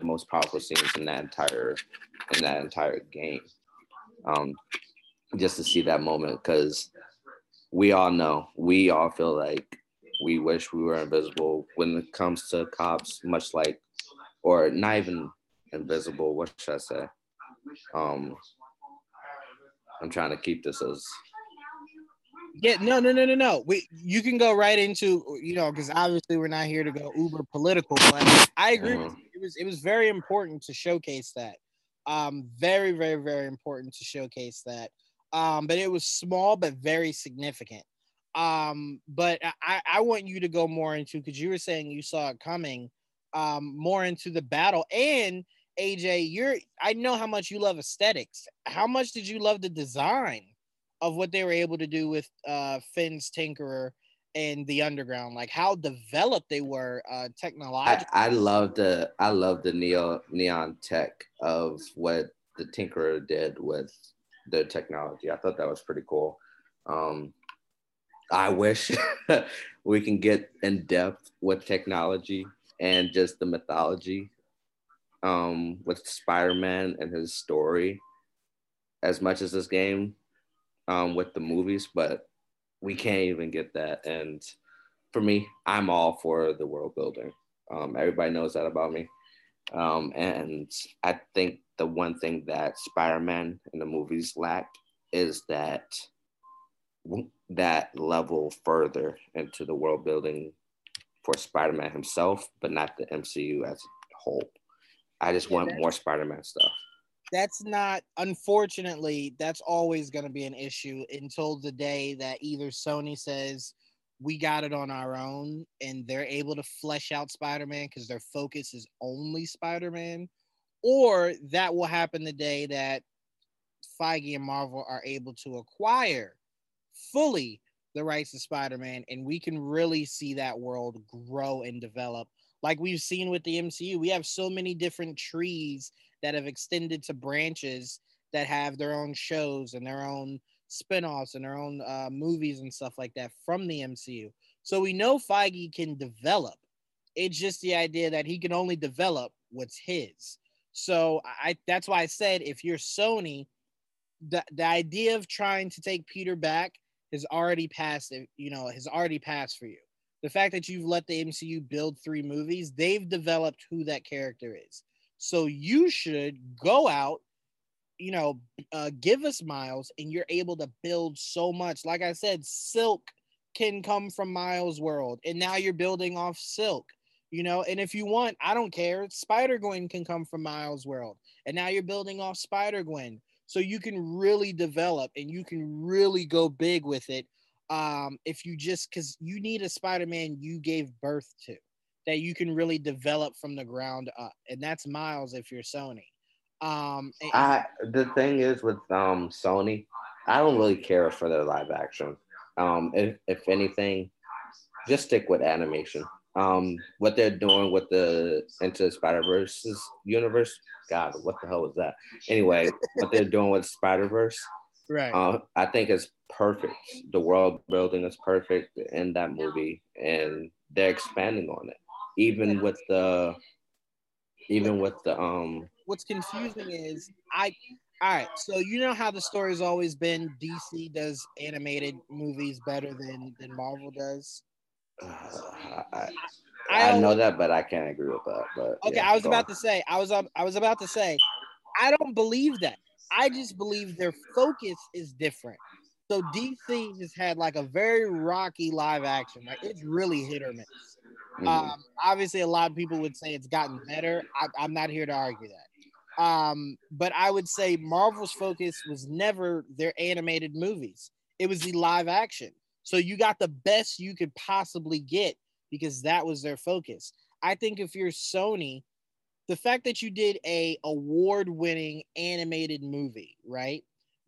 most powerful scenes in that entire in that entire game. Um, just to see that moment because we all know, we all feel like we wish we were invisible when it comes to cops, much like, or not even invisible. What should I say? Um, I'm trying to keep this as. Yeah, no, no, no, no, no. We you can go right into you know because obviously we're not here to go uber political, but I agree. Mm-hmm. It was it was very important to showcase that. Um, very, very, very important to showcase that um, but it was small but very significant. Um, but I, I want you to go more into because you were saying you saw it coming, um, more into the battle. And AJ, you're I know how much you love aesthetics. How much did you love the design of what they were able to do with uh Finn's Tinkerer and the underground, like how developed they were uh technologically. I, I love the I love the neo neon tech of what the Tinkerer did with the technology. I thought that was pretty cool. Um, I wish we can get in depth with technology and just the mythology um, with Spider-Man and his story as much as this game um, with the movies, but we can't even get that. And for me, I'm all for the world building. Um, everybody knows that about me. Um, and I think the one thing that Spider-Man in the movies lacked is that that level further into the world building for Spider-Man himself, but not the MCU as a whole. I just yeah, want more Spider-Man stuff. That's not unfortunately, that's always going to be an issue until the day that either Sony says we got it on our own and they're able to flesh out Spider-Man because their focus is only Spider-Man, or that will happen the day that Feige and Marvel are able to acquire fully the rights to Spider-Man, and we can really see that world grow and develop. Like we've seen with the MCU, we have so many different trees that have extended to branches that have their own shows and their own spin-offs and their own uh, movies and stuff like that from the MCU. So we know Feige can develop. It's just the idea that he can only develop what's his. So I that's why I said if you're Sony, the, the idea of trying to take Peter back has already passed, you know, has already passed for you. The fact that you've let the MCU build three movies, they've developed who that character is. So you should go out, you know, uh, give us Miles, and you're able to build so much. Like I said, Silk can come from Miles' world, and now you're building off Silk. You know, and if you want, I don't care. Spider Gwen can come from Miles' world, and now you're building off Spider Gwen so you can really develop and you can really go big with it um if you just because you need a spider-man you gave birth to that you can really develop from the ground up and that's miles if you're sony um and- i the thing is with um sony i don't really care for their live action um if, if anything just stick with animation um what they're doing with the into Spider Verse universe. God, what the hell was that? Anyway, what they're doing with Spider Verse, right? Uh, I think it's perfect. The world building is perfect in that movie, and they're expanding on it, even with the, even with the um. What's confusing is I. All right, so you know how the story's always been DC does animated movies better than than Marvel does I, I, know that, but I can't agree with that. But okay, yeah, I was about on. to say, I was I was about to say, I don't believe that. I just believe their focus is different. So DC has had like a very rocky live action. Like it's really hit or miss. Mm-hmm. Um, obviously, a lot of people would say it's gotten better. I, am not here to argue that. Um, but I would say Marvel's focus was never their animated movies. It was the live action. So you got the best you could possibly get because that was their focus. I think if you're Sony, the fact that you did a award-winning animated movie, right,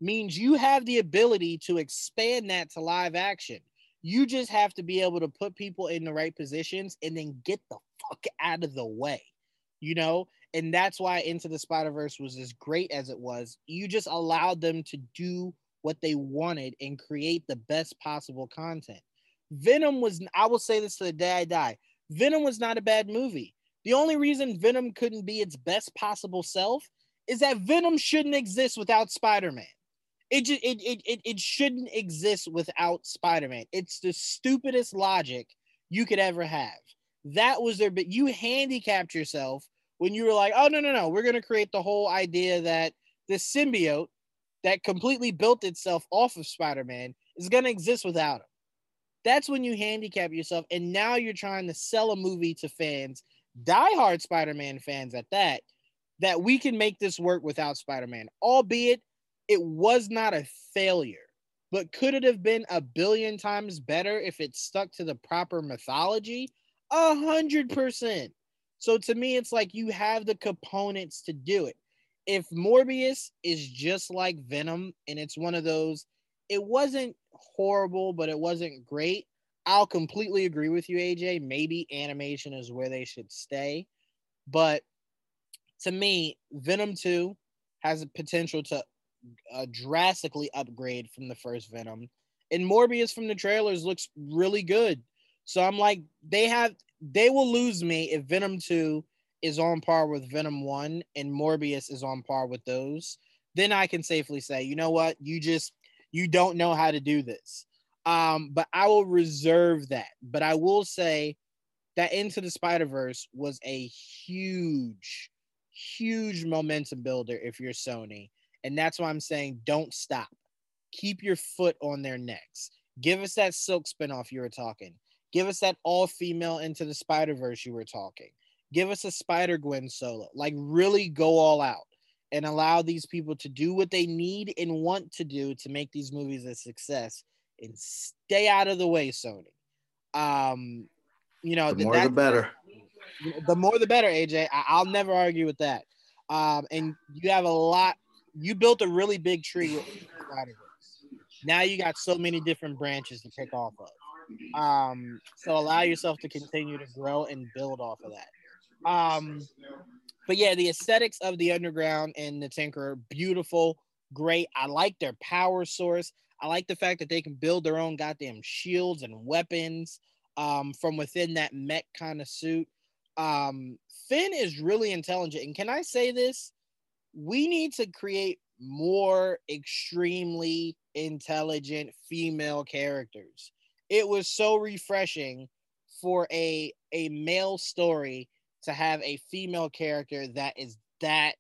means you have the ability to expand that to live action. You just have to be able to put people in the right positions and then get the fuck out of the way. You know, and that's why Into the Spider-Verse was as great as it was. You just allowed them to do what they wanted and create the best possible content. Venom was, I will say this to the day I die Venom was not a bad movie. The only reason Venom couldn't be its best possible self is that Venom shouldn't exist without Spider Man. It, just, it, it, it, it shouldn't exist without Spider Man. It's the stupidest logic you could ever have. That was their, but you handicapped yourself when you were like, oh, no, no, no, we're to create the whole idea that the symbiote that completely built itself off of Spider-Man is to exist without him. That's when you handicap yourself, and now you're trying to sell a movie to fans, diehard Spider-Man fans at that, that we can make this work without Spider-Man. Albeit it was not a failure, but could it have been a billion times better if it stuck to the proper mythology? A hundred percent. So to me, it's like you have the components to do it if Morbius is just like Venom and it's one of those, it wasn't horrible, but it wasn't great. I'll completely agree with you, AJ. Maybe animation is where they should stay. But to me, Venom 2 has a potential to uh, drastically upgrade from the first Venom. And Morbius from the trailers looks really good. So I'm like, they have they will lose me if Venom 2 is on par with Venom 1 and Morbius is on par with those. Then I can safely say, you know what, you just you don't know how to do this. Um, but I will reserve that. But I will say that Into the Spider Verse was a huge, huge momentum builder if you're Sony. And that's why I'm saying don't stop. Keep your foot on their necks. Give us that Silk spinoff you were talking. Give us that all female Into the Spider Verse you were talking. Give us a Spider Gwen solo. Like, really go all out and allow these people to do what they need and want to do to make these movies a success and stay out of the way, Sony. Um, you know, the more that, the better. The more the better, AJ. I, will never argue with that. Um, and you have a lot. You built a really big tree Now you got so many different branches to pick off of. Um, so allow yourself to continue to grow and build off of that. Um, but yeah, the aesthetics of the underground and the Tinker are beautiful, great. I like their power source. I like the fact that they can build their own goddamn shields and weapons um, from within that mech kind of suit. Um, Finn is really intelligent. And can I say this? We need to create more extremely intelligent female characters. It was so refreshing for a a male story to have a female character that is that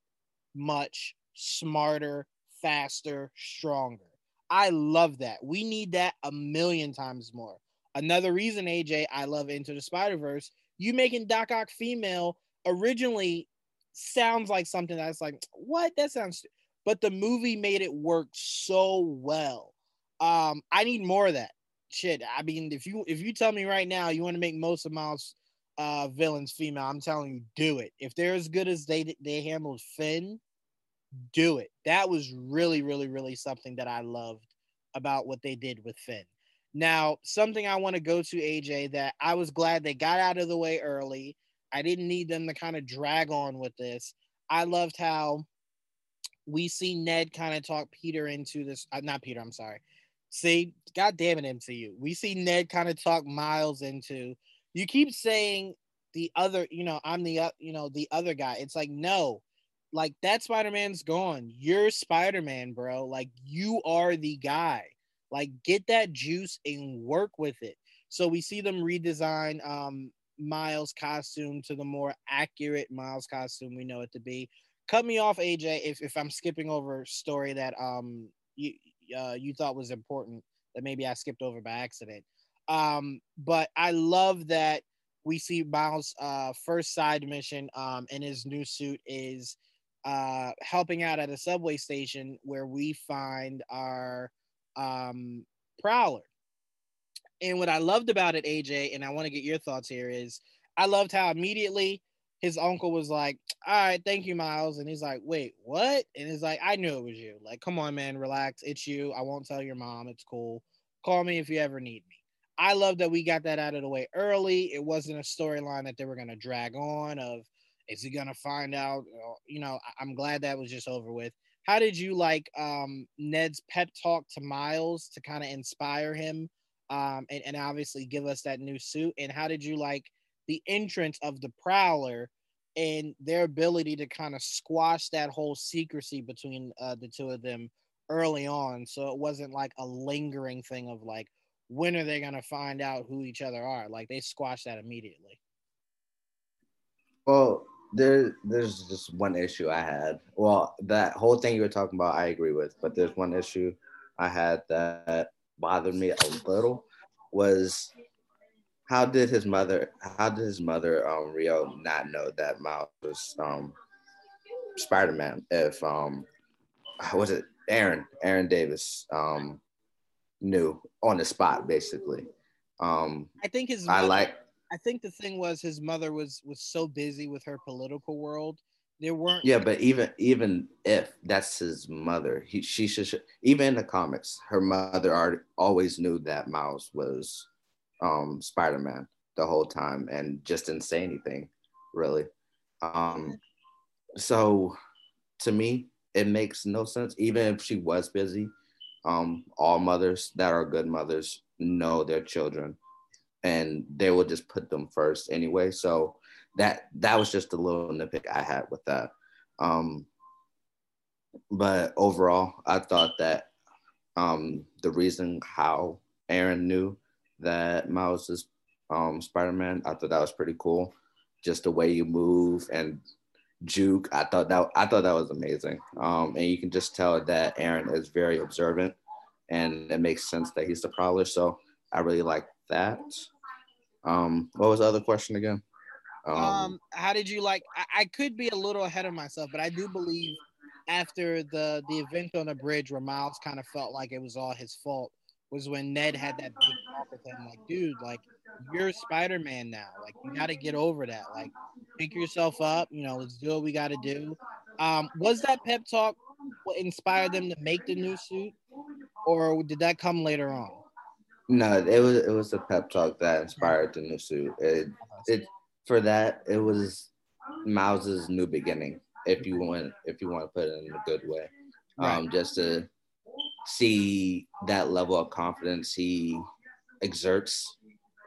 much smarter, faster, stronger. I love that. We need that a million times more. Another reason, AJ, I love Into the Spider Verse. You making Doc Ock female originally sounds like something that's like, what? That sounds. But the movie made it work so well. Um, I need more of that. Shit. I mean, if you if you tell me right now you want to make most of Miles uh villains female, I'm telling you, do it. If they're as good as they they handled Finn, do it. That was really, really, really something that I loved about what they did with Finn. Now, something I want to go to, AJ, that I was glad they got out of the way early. I didn't need them to kind of drag on with this. I loved how we see Ned kind of talk Peter into this. Uh, not Peter, I'm sorry. See, goddamn it, MCU. We see Ned kind of talk Miles into. You keep saying the other, you know, I'm the, uh, you know, the other guy. It's like, no, like that Spider-Man's gone. You're Spider-Man, bro. Like you are the guy. Like get that juice and work with it. So we see them redesign um Miles costume to the more accurate Miles costume we know it to be. Cut me off, AJ, if, if I'm skipping over story that um you uh, you thought was important that maybe I skipped over by accident. Um, but I love that we see Miles' uh, first side mission um, in his new suit is uh, helping out at a subway station where we find our um, prowler. And what I loved about it, AJ, and I want to get your thoughts here, is I loved how immediately his uncle was like, All right, thank you, Miles. And he's like, Wait, what? And he's like, I knew it was you. Like, come on, man, relax. It's you. I won't tell your mom. It's cool. Call me if you ever need me. I love that we got that out of the way early. It wasn't a storyline that they were going to drag on of is he gonna find out? You know, I'm glad that was just over with. How did you like um, Ned's pep talk to Miles to kind of inspire him, um, and, and obviously give us that new suit? And how did you like the entrance of the Prowler and their ability to kind of squash that whole secrecy between uh, the two of them early on, so it wasn't like a lingering thing of like when are they gonna find out who each other are? Like they squashed that immediately. Well, there there's just one issue I had. Well, that whole thing you were talking about, I agree with, but there's one issue I had that bothered me a little was how did his mother how did his mother um Rio not know that Miles was um Spider-Man if um was it Aaron Aaron Davis um knew on the spot basically. Um I think his mother, I like I think the thing was his mother was was so busy with her political world. There weren't. Yeah, but even even if that's his mother, he she should even in the comics, her mother already, always knew that Miles was um, Spider-Man the whole time and just didn't say anything really. Um, so to me, it makes no sense. Even if she was busy, um, all mothers that are good mothers know their children and they will just put them first anyway. So that that was just a little nitpick I had with that. Um, but overall, I thought that um, the reason how Aaron knew that Miles is um, Spider-Man, I thought that was pretty cool. Just the way you move and juke, I thought that I thought that was amazing. Um, and you can just tell that Aaron is very observant, and it makes sense that he's the Prowler. So I really like that. Um, what was the other question again? Um, um how did you like? I, I could be a little ahead of myself, but I do believe after the the event on the bridge where Miles kind of felt like it was all his fault was when Ned had that big talk with him, like, dude, like you're Spider Man now. Like you got to get over that. Like pick yourself up. You know, let's do what we got to do. Um, was that pep talk what inspired them to make the new suit, or did that come later on? No, it was it was the pep talk that inspired the new suit. It it for that it was Miles's new beginning. If you want if you want to put it in a good way, right. um, just to see that level of confidence he exerts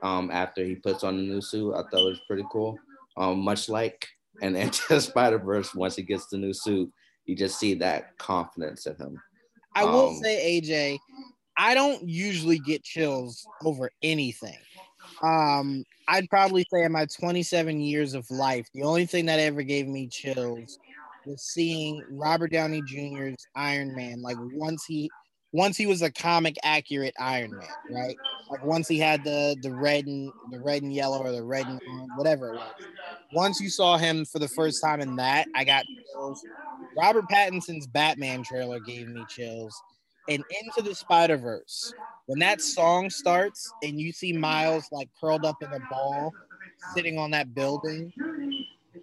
um, after he puts on the new suit. I thought it was pretty cool. Um, much like and Into Spider Verse, once he gets the new suit, you just see that confidence in him. I will um, say, AJ, I don't usually get chills over anything. Um, I'd probably say in my 27 years of life, the only thing that ever gave me chills was seeing Robert Downey Jr.'s Iron Man. Like once he once he was a comic accurate Iron Man, right? Like once he had the the red and the red and yellow or the red and whatever it was. Once you saw him for the first time in that, I got chills. Robert Pattinson's Batman trailer gave me chills. And into the Spider Verse, when that song starts and you see Miles like curled up in a ball, sitting on that building,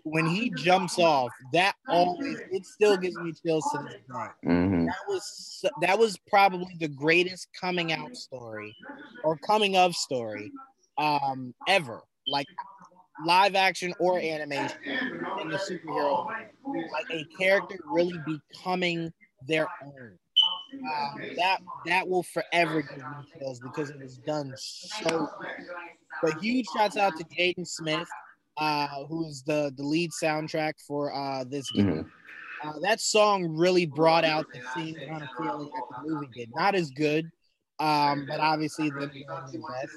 when he jumps off, that always it still gives me chills to this day. Mm-hmm. That was that was probably the greatest coming out story or coming of story um ever. Like live action or animation in the superhero, like a character really becoming their own. Um, that that will forever give me chills because it was done so. But huge shouts out to Jaden Smith uh, who's the the lead soundtrack for uh, this game. Mm-hmm. Uh, that song really brought out the same kind of feeling that the movie did. Not as good, um, but obviously the, the best.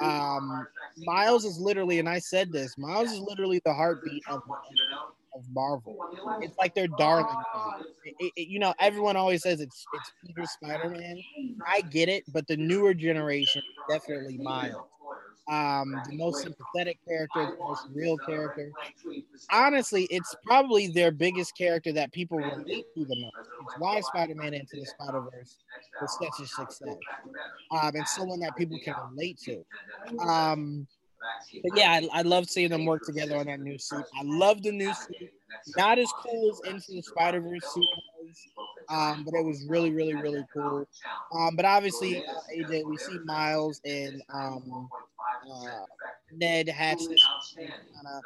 Um, Miles is literally, and I said this, Miles is literally the heartbeat of, of Marvel. It's like their darling. It, it, it, you know, everyone always says it's it's Peter Spider Man. I get it, but the newer generation definitely Miles um, the most sympathetic character, the most real character. Honestly, it's probably their biggest character that people relate to the most. It's why Spider-Man Into the Spider-Verse was such a success, um, and someone that people can relate to. Um, but yeah, I, I love seeing them work together on that new suit. I love the new suit. Not as cool as Into the Spider Verse suit um, but it was really, really, really cool. Um, but obviously, uh, AJ, we see Miles and um, uh, Ned to kind of,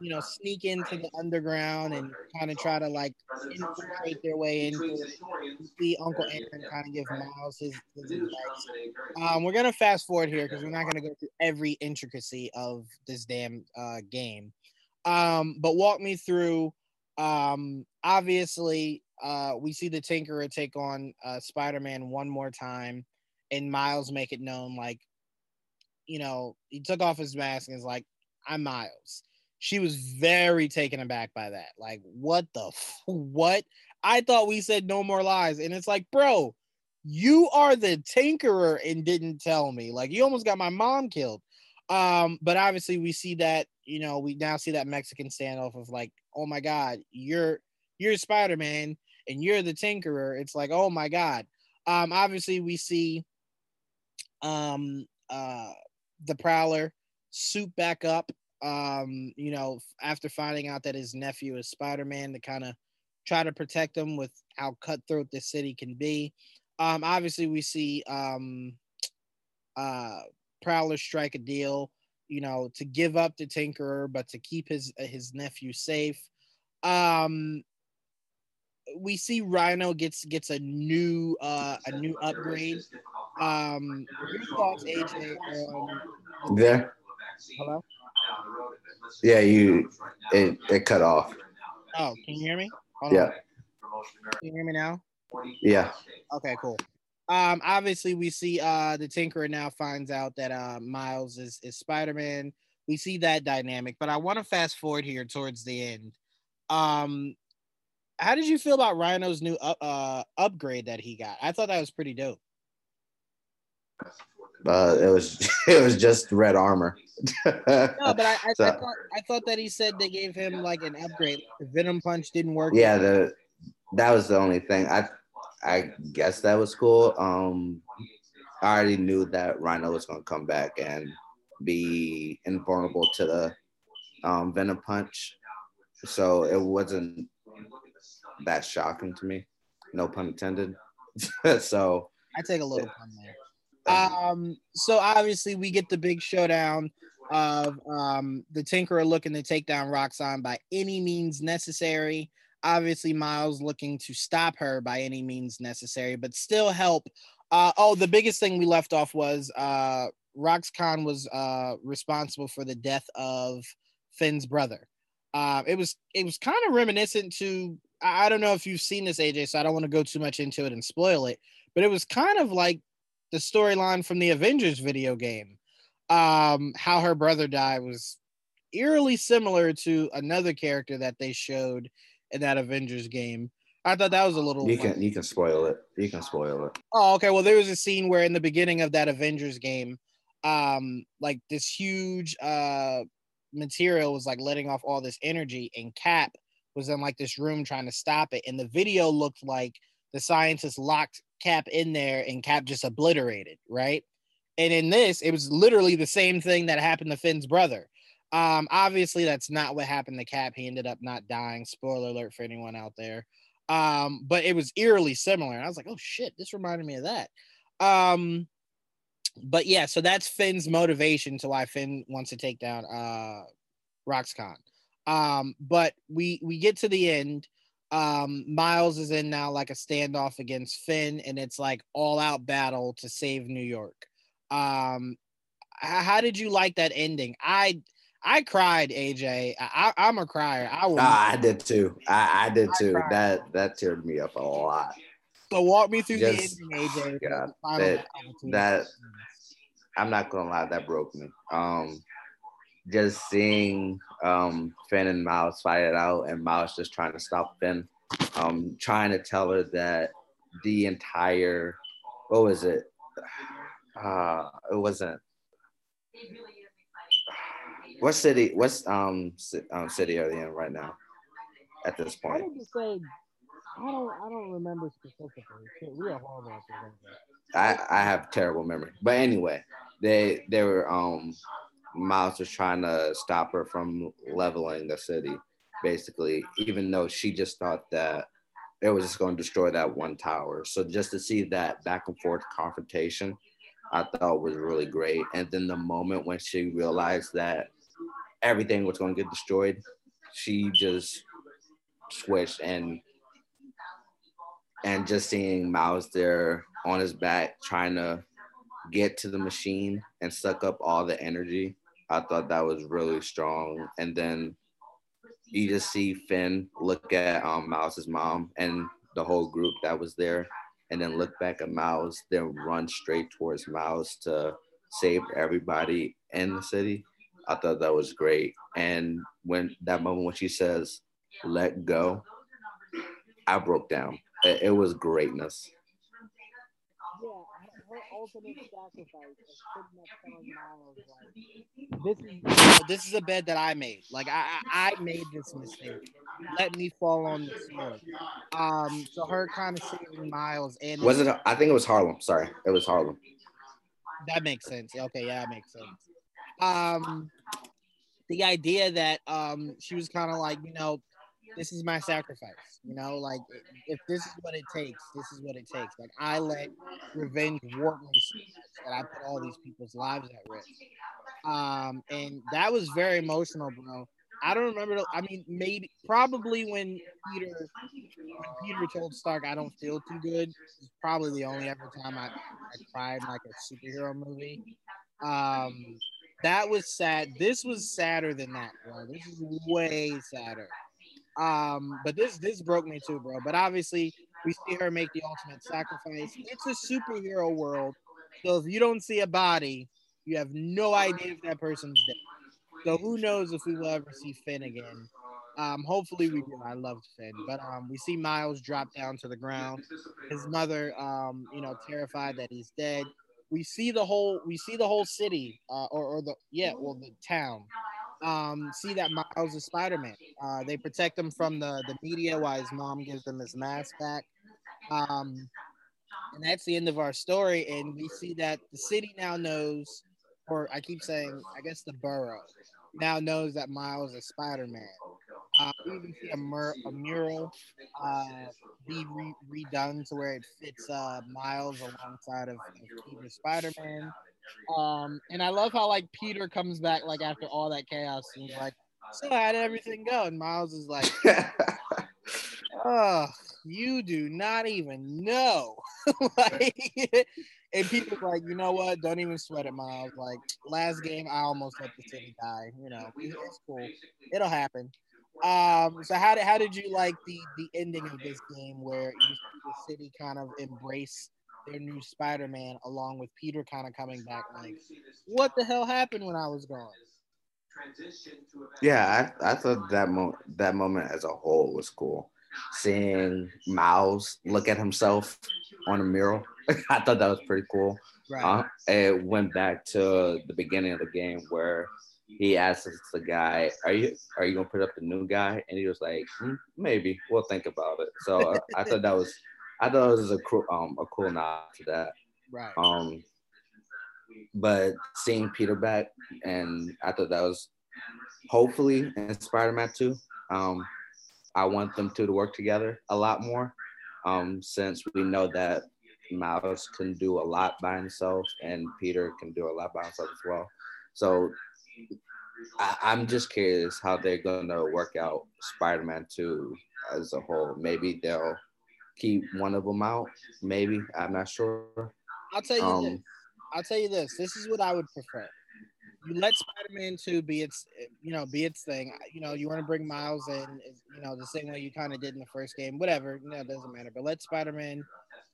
you know, sneak into the underground and kind of try to like infiltrate their way into see Uncle Aaron kind of give Miles his, his advice. Um, we're gonna fast forward here because we're not gonna go through every intricacy of this damn uh, game. Um, but walk me through. Um, obviously, uh, we see the Tinkerer take on uh, Spider-Man one more time, and Miles make it known like you know, he took off his mask and is like, I'm Miles. She was very taken aback by that. Like, what the f- what? I thought we said no more lies. And it's like, bro, you are the tinkerer and didn't tell me. Like, you almost got my mom killed. Um, but obviously we see that, you know, we now see that Mexican standoff of like, oh my God, you're you're Spider-Man and you're the tinkerer. It's like, oh my God. Um, obviously we see um uh the Prowler suit back up. Um, you know, after finding out that his nephew is Spider Man, to kind of try to protect him with how cutthroat this city can be. Um, obviously, we see um, uh, Prowler strike a deal, you know, to give up the Tinkerer, but to keep his his nephew safe. Um, we see Rhino gets gets a new uh a new upgrade. Um, your thoughts, AJ? On There. hello? Yeah, you it, it cut off. Oh, can you hear me? Hold Yeah. on. Can you hear me now? Yeah. Okay, cool. Um, obviously we see uh the Tinkerer now finds out that uh Miles is is Spider-Man. We see that dynamic, but I want to fast forward here towards the end. Um, how did you feel about Rhino's new uh upgrade that he got? I thought that was pretty dope. Uh, it was it was just red armor. No, but I I, So- I thought I thought that he said they gave him like an upgrade. Venom Punch didn't work. yeah, the that was the only thing. I I guess that was cool. Um, I already knew that Rhino was gonna come back and be invulnerable to the um, Venom Punch, so it wasn't that shocking to me. No pun intended. so I take a little pun there. Um, so obviously we get the big showdown of um the Tinkerer looking to take down Roxxon by any means necessary. Obviously, Miles looking to stop her by any means necessary, but still help. Uh, oh, the biggest thing we left off was uh Roxxon was uh responsible for the death of Finn's brother. Uh, it was it was kind of reminiscent to I don't know if you've seen this, AJ, so I don't want to go too much into it and spoil it, but it was kind of like the storyline from the Avengers video game. Um, how her brother died was eerily similar to another character that they showed in that Avengers game. I thought that was a little. you can you can spoil it. You can spoil it. Oh, okay. Well, there was a scene where in the beginning of that Avengers game, um, like this huge uh material was like letting off all this energy, and Cap was in like this room trying to stop it. And the video looked like the scientists locked Cap in there and Cap just obliterated, right? And in this, it was literally the same thing that happened to Finn's brother. Um, obviously, that's not what happened to Cap. He ended up not dying. Spoiler alert for anyone out there. Um, but it was eerily similar. And I was like, oh shit, this reminded me of that. Um, but yeah, so that's Finn's motivation to why Finn wants to take down uh Roxxon. Um, but we we get to the end. Um, Miles is in now like a standoff against Finn, and it's like all out battle to save New York. Um, how did you like that ending? I I cried, AJ. I, am a crier. I was. I did too. I, I did I too. cried. That that teared me up a lot. so walk me through Just- the ending, AJ. God, that- that- I'm not gonna lie, that broke me. Um, just seeing um Finn and Miles fight it out, and Miles just trying to stop Finn, um, trying to tell her that the entire what was it? Uh, it wasn't. What city? What's um, um city are they in right now? At this I point, wanted to say, I don't, I don't remember specifically. We are horrible at. I I have terrible memory. But anyway, they they were um Miles was trying to stop her from leveling the city, basically, even though she just thought that it was just going to destroy that one tower. So just to see that back and forth confrontation, I thought was really great. And then the moment when she realized that everything was going to get destroyed, she just switched and and just seeing Miles there on his back trying to get to the machine and suck up all the energy. I thought that was really strong. And then you just see Finn look at um, mom and the whole group that was there, and then look back at Miles, then run straight towards Miles to save everybody in the city. I thought that was great. And when that moment when she says, let go, I broke down. It, it was greatness. Yeah, her ultimate sacrifice of putting up Miles like this is this is a bed that I made. Like I I I made this mistake. Let me fall on the sword. Um, so her kind of saving Miles and Was it? I think it was Harlem. Sorry, it was Harlem. that makes sense. Okay, yeah, that makes sense. Um, the idea that um she was kind of like you know this is my sacrifice. You know, like if this is what it takes, this is what it takes. Like I let revenge warp me so that I put all these people's lives at risk. Um, and that was very emotional, bro. I don't remember. I mean, maybe probably when Peter when Peter told Stark, "I don't feel too good." It's probably the only ever time I, I cried like a superhero movie. Um, that was sad. This was sadder than that, bro. This is way sadder. Um, but this this broke me too, bro. But obviously, we see her make the ultimate sacrifice. It's a superhero world, so if you don't see a body, you have no idea if that person's dead. So who knows if we will ever see Phin again? Um, hopefully we do. I love Phin, but um, we see Miles drop down to the ground. His mother, um, you know, terrified that he's dead. We see the whole, we see the whole city, uh, or, or the yeah, well, the town. Um, see that Miles is Spider Man. Uh, they protect him from the the media while his mom gives him his mask back. Um, and that's the end of our story. And we see that the city now knows, or I keep saying, I guess the borough now knows that Miles is Spider Man. Uh, we even see a, mur- a mural uh, be re- redone to where it fits uh, Miles alongside of, of Spider Man. Um, and I love how like Peter comes back like after all that chaos and he's like, "So how did everything go?" And Miles is like, "Oh, you do not even know." like, and people's like, you know what? Don't even sweat it, Miles. Like last game, I almost let the city die. You know, it's cool. It'll happen. Um, so how did how did you like the the ending of this game where you see the city kind of embrace their new Spider-Man along with Peter kind of coming back like what the hell happened when I was gone? Yeah, I, I thought that mo- that moment as a whole was cool. Seeing Miles look at himself on a mural, I thought that was pretty cool. Right. Uh, it went back to the beginning of the game where he asks the guy, "Are you are you gonna put up the new guy?" And he was like, "Hmm, "Maybe we'll think about it." So uh, I thought that was I thought it was a cool um a cool nod to that. Right. Um, but seeing Peter back, and I thought that was hopefully in Spider-Man 2. Um, I want them two to work together a lot more. Um, since we know that Miles can do a lot by himself and Peter can do a lot by himself as well. So I, I'm just curious how they're gonna work out Spider-Man 2 as a whole. Maybe they'll keep one of them out. Maybe I'm not sure. I'll tell you this. Um, I'll tell you this. This is what I would prefer. You let Spider-Man 2 be its, you know, be its thing. You know, you want to bring Miles in, you know, the same way you kind of did in the first game. Whatever, you know, it doesn't matter. But let Spider-Man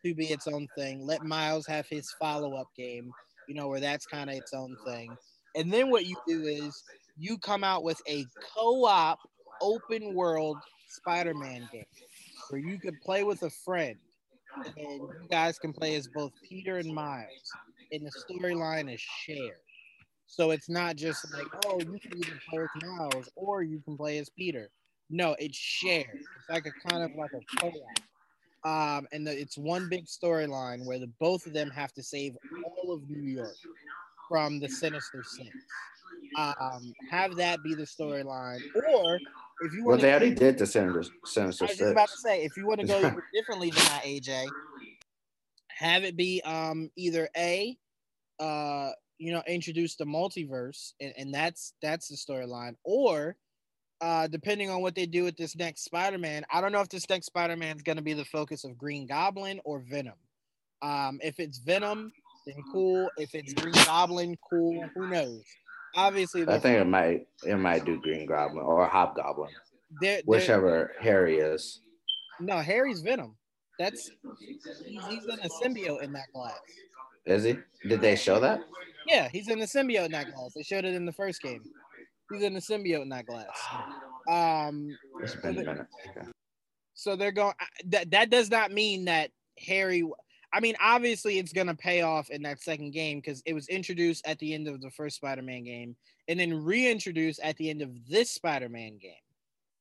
2 be its own thing. Let Miles have his follow-up game, you know, where that's kind of its own thing. And then what you do is you come out with a co-op open world Spider-Man game where you could play with a friend and you guys can play as both Peter and Miles, and the storyline is shared. So it's not just like, oh, you can either play as Miles or you can play as Peter. No, it's shared. It's like a kind of like a co-op. Um, and the, it's one big storyline where the both of them have to save all of New York from the Sinister Six. Um, have that be the storyline, or if you well, they already did the Sinister, Senator. I was just about to say, if you want to go differently than that, AJ, have it be um either a, uh, you know, introduce the multiverse, and, and that's that's the storyline, or uh, depending on what they do with this next Spider-Man, I don't know if this next Spider-Man is going to be the focus of Green Goblin or Venom. Um, if it's Venom, then cool. If it's Green Goblin, cool. Who knows? Obviously, I think it might it might do Green Goblin or Hobgoblin, they're, they're, whichever Harry is. no, Harry's Venom. That's he's, he's in a symbiote in that glass. Is he? Did they show that? Yeah, he's in the symbiote in that glass. They showed it in the first game. He's in the symbiote in that glass. Um, It's been a minute. Okay. so they're going. That that does not mean that Harry. I mean, obviously, it's gonna pay off in that second game because it was introduced at the end of the first Spider-Man game, and then reintroduced at the end of this Spider-Man game.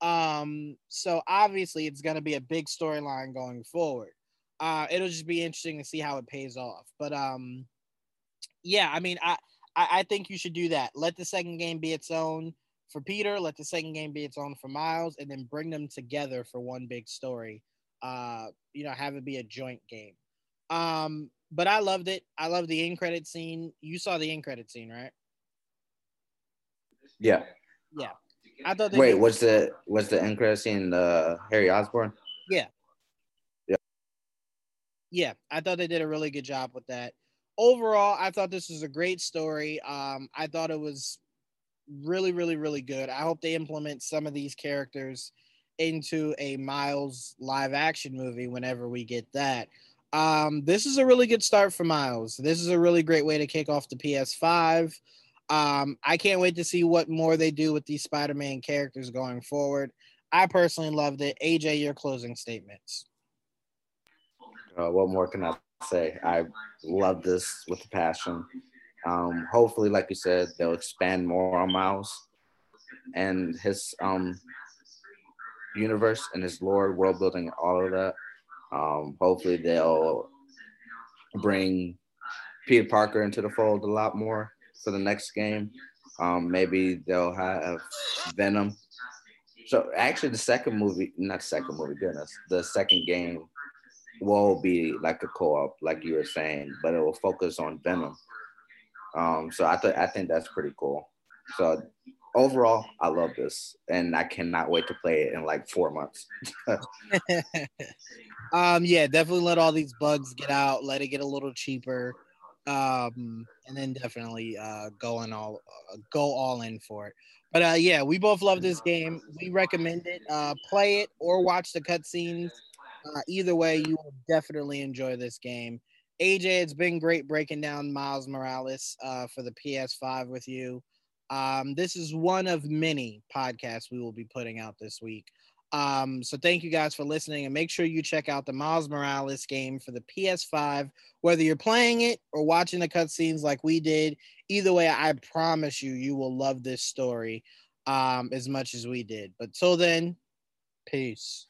Um, so obviously, it's gonna be a big storyline going forward. Uh, it'll just be interesting to see how it pays off. But um, yeah, I mean, I, I I think you should do that. Let the second game be its own. for Peter, let the second game be its own for Miles, and then bring them together for one big story. Uh, you know, have it be a joint game. Um, but I loved it. I love the end credit scene. You saw the end credit scene, right? Yeah. Yeah. I thought. Wait, did- what's the what's the end credit scene? Uh, Harry Osborn. Yeah. Yeah. Yeah, I thought they did a really good job with that. Overall, I thought this was a great story. Um, I thought it was really, really, really good. I hope they implement some of these characters into a Miles live action movie whenever we get that. Um, this is a really good start for Miles. This is a really great way to kick off the PS5. Um, I can't wait to see what more they do with these Spider-Man characters going forward. I personally loved it. AJ, your closing statements. Uh, what more can I say? I love this with passion. Um, hopefully, like you said, they'll expand more on Miles and his um, universe and his lore, world building, and all of that. Um, hopefully, they'll bring Peter Parker into the fold a lot more for the next game. Um, maybe they'll have Venom. So actually, the second movie, not second movie, goodness, the second game will be like a co-op, like you were saying, but it will focus on Venom. Um, so I think I think that's pretty cool. So overall, I love this, and I cannot wait to play it in like four months. um, yeah, definitely let all these bugs get out. Let it get a little cheaper, um, and then definitely uh, go on all uh, go all in for it. But uh, yeah, we both love this game. We recommend it. Uh, play it or watch the cutscenes. Uh, either way, you will definitely enjoy this game. AJ, it's been great breaking down Miles Morales uh, for the PS5 with you. Um, this is one of many podcasts we will be putting out this week. Um, so thank you guys for listening and make sure you check out the Miles Morales game for the PS5, whether you're playing it or watching the cutscenes like we did. Either way, I promise you, you will love this story um, as much as we did. But till then, peace.